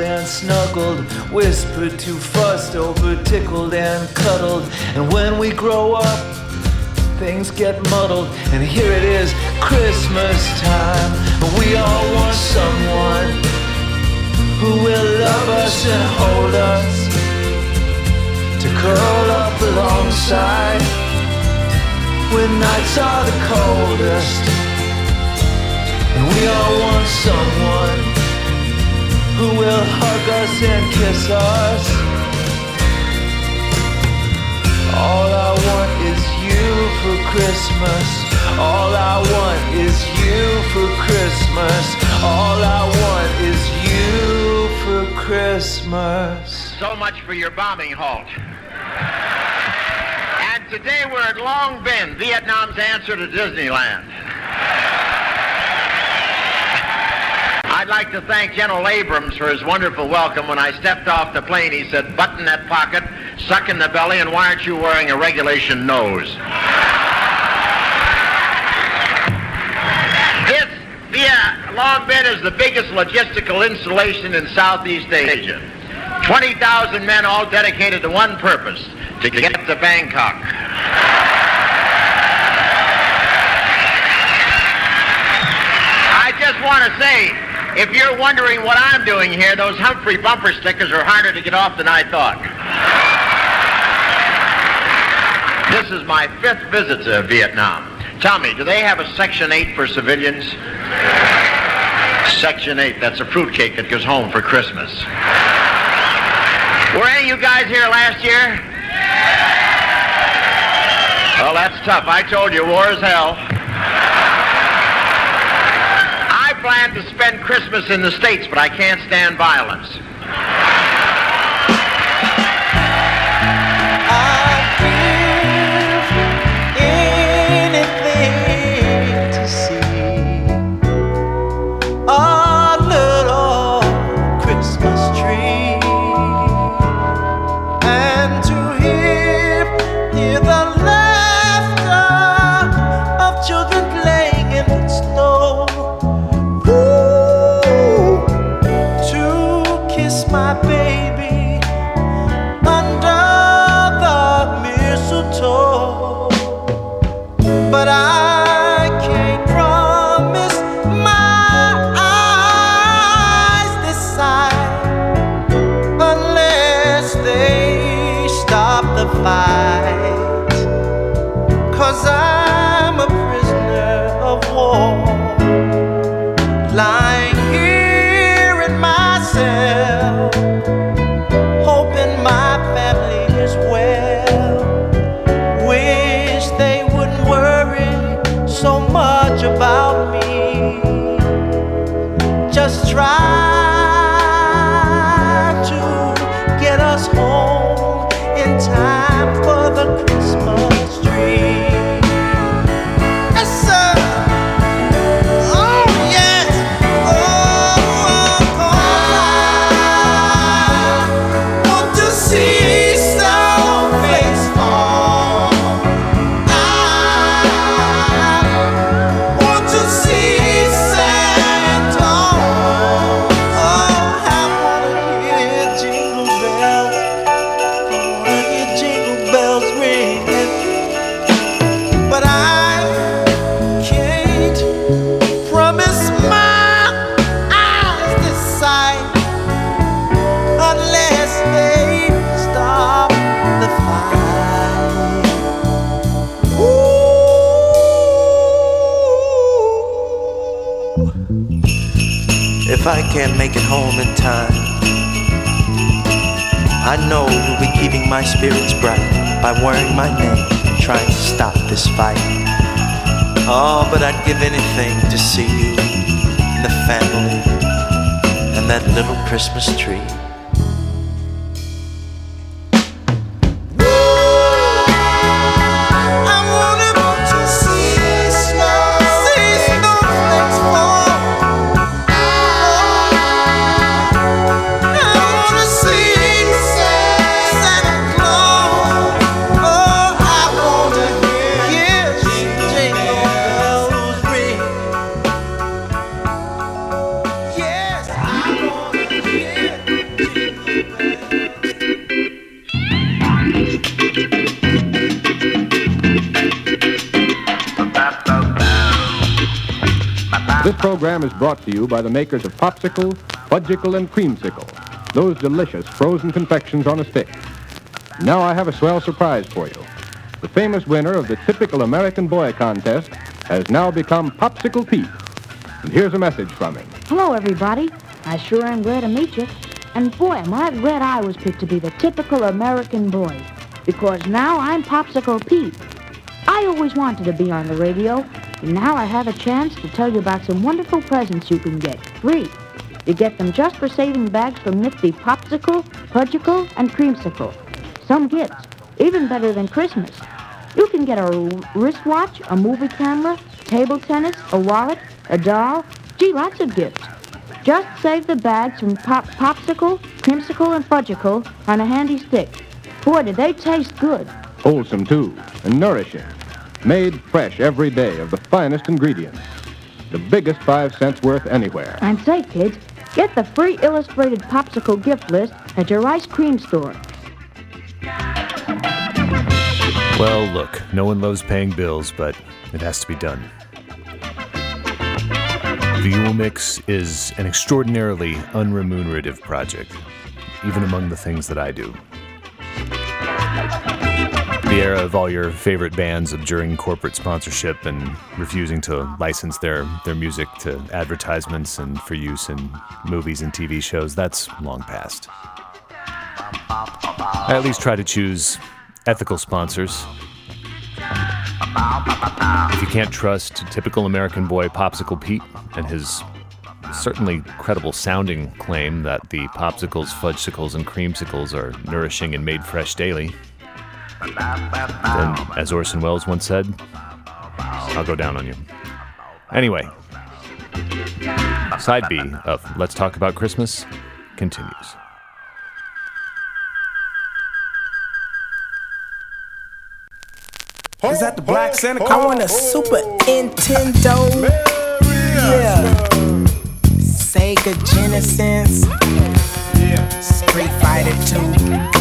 And snuggled, whispered to fussed over, tickled and cuddled. And when we grow up, things get muddled. And here it is, Christmas time. We all want someone who will love us and hold us to curl up alongside when nights are the coldest. And we all want someone who will hug us and kiss us. All I want is you for Christmas. All I want is you for Christmas. All I want is you for Christmas. So much for your bombing halt. And today we're at Long Binh, Vietnam's answer to Disneyland. I'd like to thank General Abrams for his wonderful welcome. When I stepped off the plane, he said, button that pocket, suck in the belly, and why aren't you wearing a regulation nose? This, yeah, Long Binh is the biggest logistical installation in Southeast Asia. 20,000 men all dedicated to one purpose, to get to Bangkok. I just want to say, if you're wondering what I'm doing here, those Humphrey bumper stickers are harder to get off than I thought. This is my fifth visit to Vietnam. Tell me, do they have a Section 8 for civilians? Section 8, that's a fruitcake that goes home for Christmas. Were any of you guys here last year? Well, that's tough. I told you, war is hell. I plan to spend Christmas in the States, but I can't stand violence. By the makers of Popsicle, Fudgsicle, and Creamsicle, those delicious frozen confections on a stick. Now I have a swell surprise for you. The famous winner of the typical American boy contest has now become Popsicle Pete. And here's a message from him. Hello, everybody. I sure am glad to meet you. And boy, am I glad I was picked to be the typical American boy. Because now I'm Popsicle Pete. I always wanted to be on the radio, and now I have a chance to tell you about some wonderful presents you can get, free. You get them just for saving bags from nifty Popsicle, Fudgsicle, and Creamsicle. Some gifts, even better than Christmas. You can get a wristwatch, a movie camera, table tennis, a wallet, a doll, gee, lots of gifts. Just save the bags from pop Popsicle, Creamsicle, and Fudgsicle on a handy stick. Boy, do they taste good. Wholesome, too, and nourishing. Made fresh every day of the finest ingredients. The biggest five cents worth anywhere. And say, kids, get the free illustrated Popsicle gift list at your ice cream store. Well, look, no one loves paying bills, but it has to be done. The Yule Mix is an extraordinarily unremunerative project, even among the things that I do. The era of all your favorite bands abjuring corporate sponsorship and refusing to license their, their music to advertisements and for use in movies and TV shows, that's long past. I at least try to choose ethical sponsors. If you can't trust typical American boy Popsicle Pete and his certainly credible sounding claim that the popsicles, fudgesicles, and creamsicles are nourishing and made fresh daily, then, as Orson Welles once said, I'll go down on you. Anyway, side B of Let's Talk About Christmas continues. Is that the Black Santa oh, Claus? I want a Super Nintendo. Yeah. Sega Genesis. Yeah. Street Fighter 2.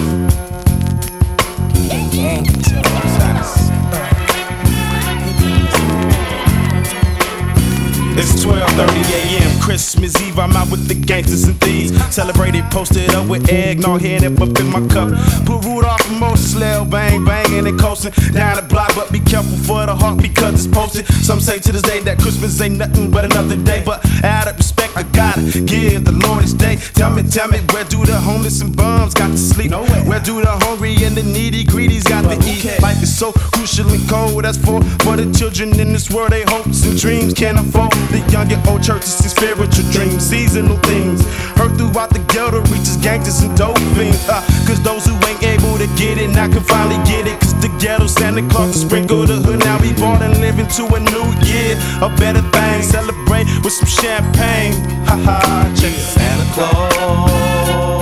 It's 12:30 a.m. Christmas Eve. I'm out with the gangsters and thieves. Celebrated, posted up with eggnog, head up up in my cup. Put Rudolph and Moses, Lil bang banging and coasting down the block. But be careful for the heart because it's posted. Some say to this day that Christmas ain't nothing but another day. But out of respect, I gotta give the Lord his day. Tell me, tell me, where do the homeless and bums got to sleep? Where do the hungry and the needy greedies got to eat? Life is so crucial and cold. That's for for the children in this world. They hopes and dreams can't afford. The young and old churches and spiritual dreams, seasonal things. Heard throughout the ghetto reaches gangsters and dope fiends. Uh, Cause those who ain't able to get it now can finally get it. Cause the ghetto Santa Claus sprinkle the hood. Now we born and living to a new year. A better thing. Celebrate with some champagne. Ha ha. Check it. Santa Claus.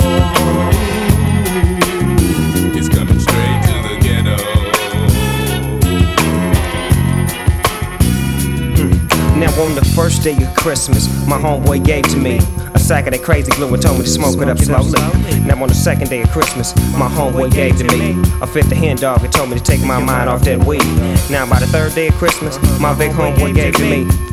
On the first day of Christmas, my homeboy gave to me a sack of that crazy glue and told me to smoke it up slowly. Now on the second day of Christmas, my homeboy gave to me a fifth of hen dog and told me to take my mind off that weed. Now by the third day of Christmas, uh-huh. my big homeboy gave to me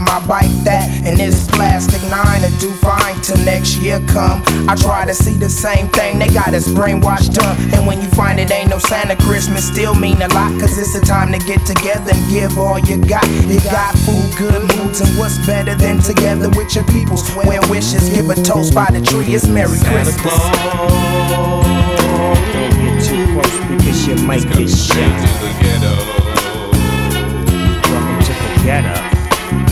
my bike that and this plastic nine to do fine till next year come. I try to see the same thing, they got us brainwashed up. And when you find it ain't no Santa Christmas, still mean a lot. Cause it's the time to get together and give all you got. You got food, good moods, and what's better than together with your peoples? Wear wishes, give a toast by the tree, it's Merry Christmas. Don't get too close because you might get shot. Welcome to the ghetto.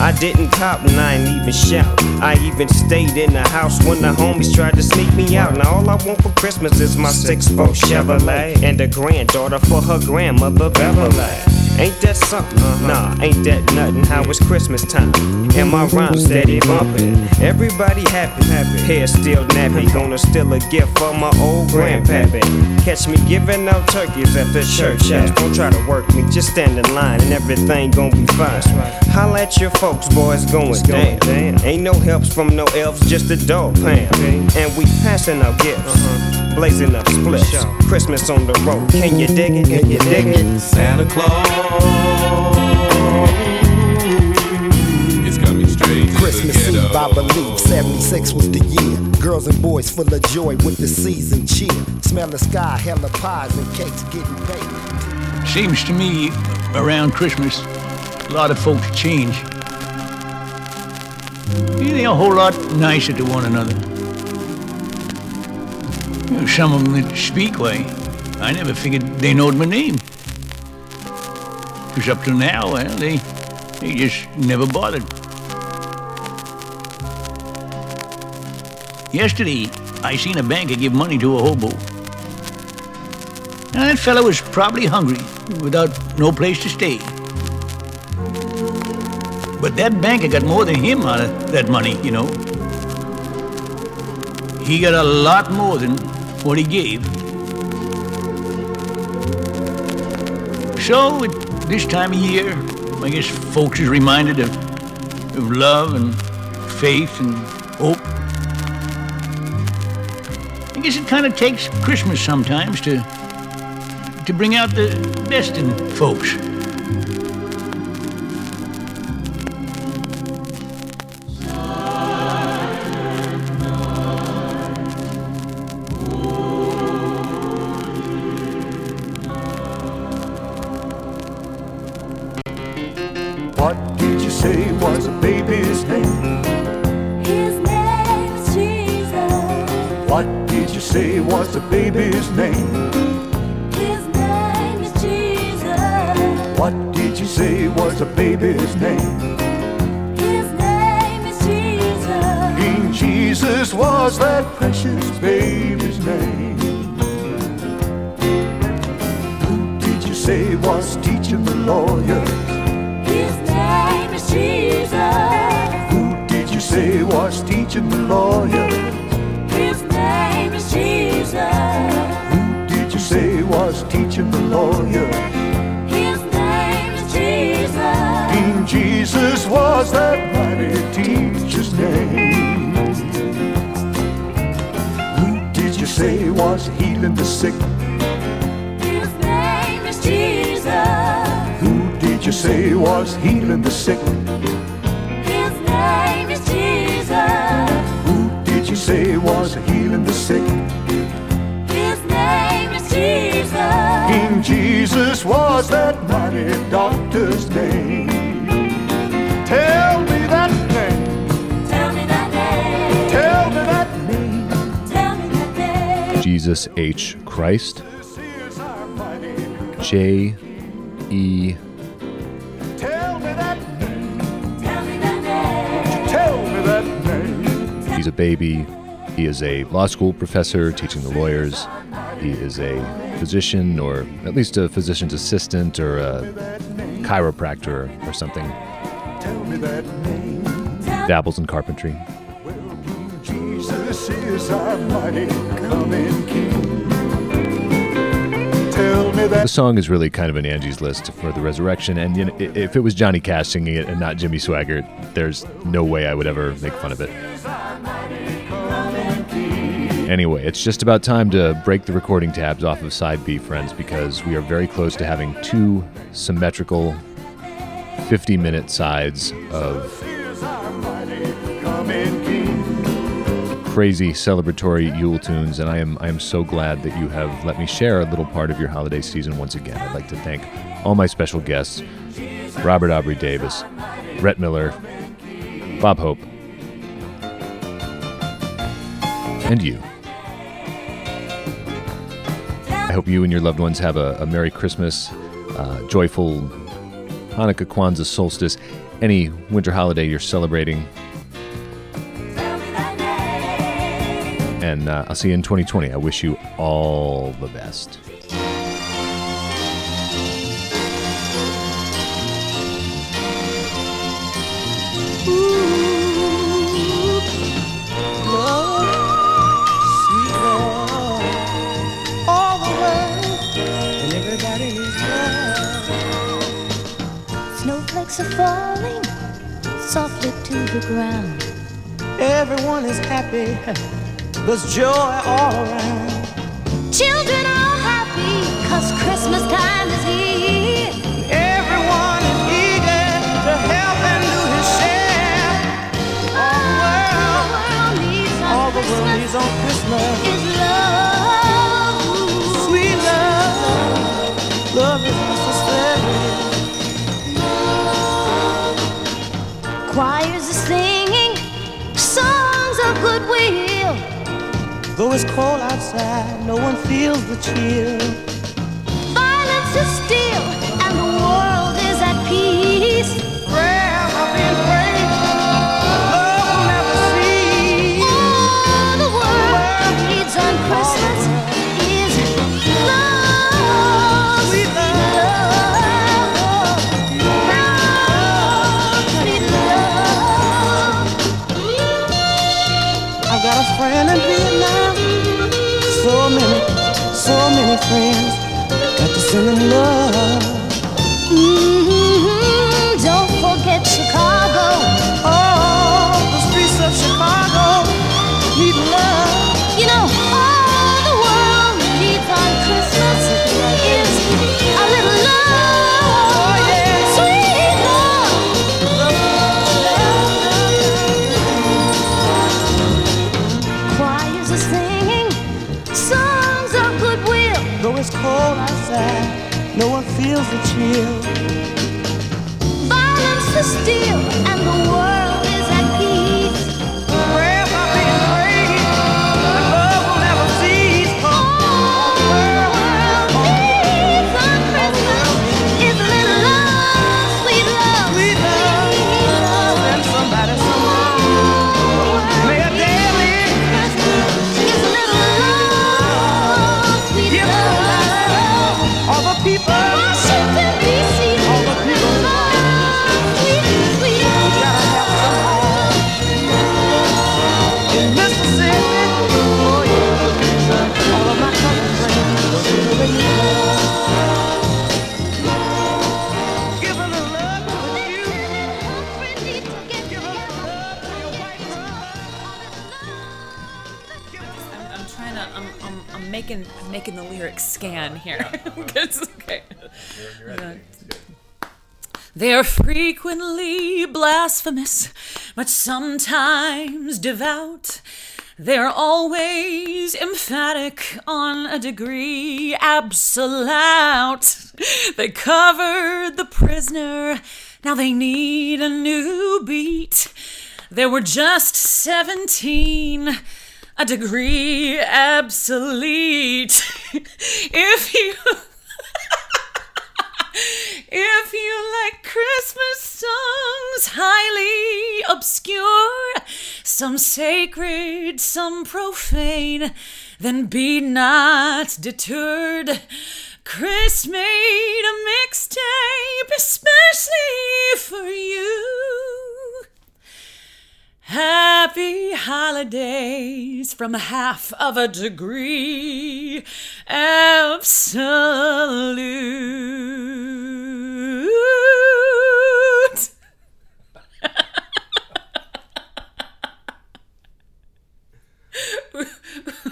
I didn't cop and I ain't even shout. I even stayed in the house when the homies tried to sneak me out. Now all I want for Christmas is my six four Chevrolet and a granddaughter for her grandmother Beverly. Ain't that something? Uh-huh. Nah, ain't that nothing. How it's Christmas time? And my rhyme steady bumping. Everybody happy, happy. Hair still nappy. Gonna steal a gift for my old grandpappy. Catch me giving out turkeys at the church house. Don't try to work me, just stand in line and everything gonna be fine. Holla at your folks, boys, going down. Ain't no helps from no elves, just a dog pound. And we passing our gifts, uh-huh. blazing up splits. Christmas on the road, can you dig it? Can you dig it? Santa Claus is coming straight to Christmas Eve, I believe, 76 was the year. Girls and boys full of joy with the season cheer. Smell the sky, hella pies and cakes getting baked. Seems to me around Christmas, a lot of folks change. They're a whole lot nicer to one another. You know, some of them speak way, I never figured they knowed my name. Because up to now, well, they, they just never bothered. Yesterday, I seen a banker give money to a hobo. Now, that fellow was probably hungry, without no place to stay. But that banker got more than him out of that money, you know. He got a lot more than what he gave. So, at this time of year, I guess folks is reminded of, of love and faith and hope. I guess it kind of takes Christmas sometimes to to bring out the best in folks. Jesus. Was that mighty teacher's name. Who did you say was healing the sick? His name is Jesus. Who did you say was healing the sick? His name is Jesus. Who did you say was healing the sick? His name is Jesus. King Jesus was that mighty doctor's name. Jesus H. Christ. J. E. He's a baby. He is a law school professor teaching the lawyers. He is a physician, or at least a physician's assistant, or a chiropractor, or something. Dabbles in carpentry. The that song is really kind of an Angie's List for the resurrection, and you know, if it was Johnny Cash singing it and not Jimmy Swaggart, there's no way I would ever make fun of it. Anyway, it's just about time to break the recording tabs off of side B, friends, because we are very close to having two symmetrical 50 minute sides of. Crazy celebratory Yule tunes, and I am I am so glad that you have let me share a little part of your holiday season once again. I'd like to thank all my special guests: Robert Aubrey Davis, Rhett Miller, Bob Hope, and you. I hope you and your loved ones have a, a Merry Christmas, uh, joyful Hanukkah, Kwanzaa, solstice, any winter holiday you're celebrating. And uh, I'll see you in 2020. I wish you all the best. Sweet love, all the world, and everybody needs love. Snowflakes are falling softly to the ground. Everyone is happy, there's joy all around. Children are happy cause Christmas time is here. Everyone is eager to help and do his share. All the world, all the world needs on Christmas is love. Sweet love, love is necessary. Choirs are singing songs of goodwill. Though it's cold outside, no one feels the chill. Violence is still, and the world is at peace. Sometimes devout. They're always emphatic on a degree absolute. They covered the prisoner, now they need a new beat. There were just 17, a degree obsolete. Profane, then be not deterred. Chris made a mixtape especially for you. Happy holidays from half of a degree absolute.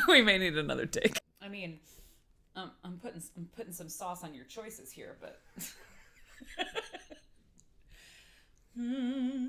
we may need another take. I mean, um, I'm putting I'm putting some sauce on your choices here, but. hmm.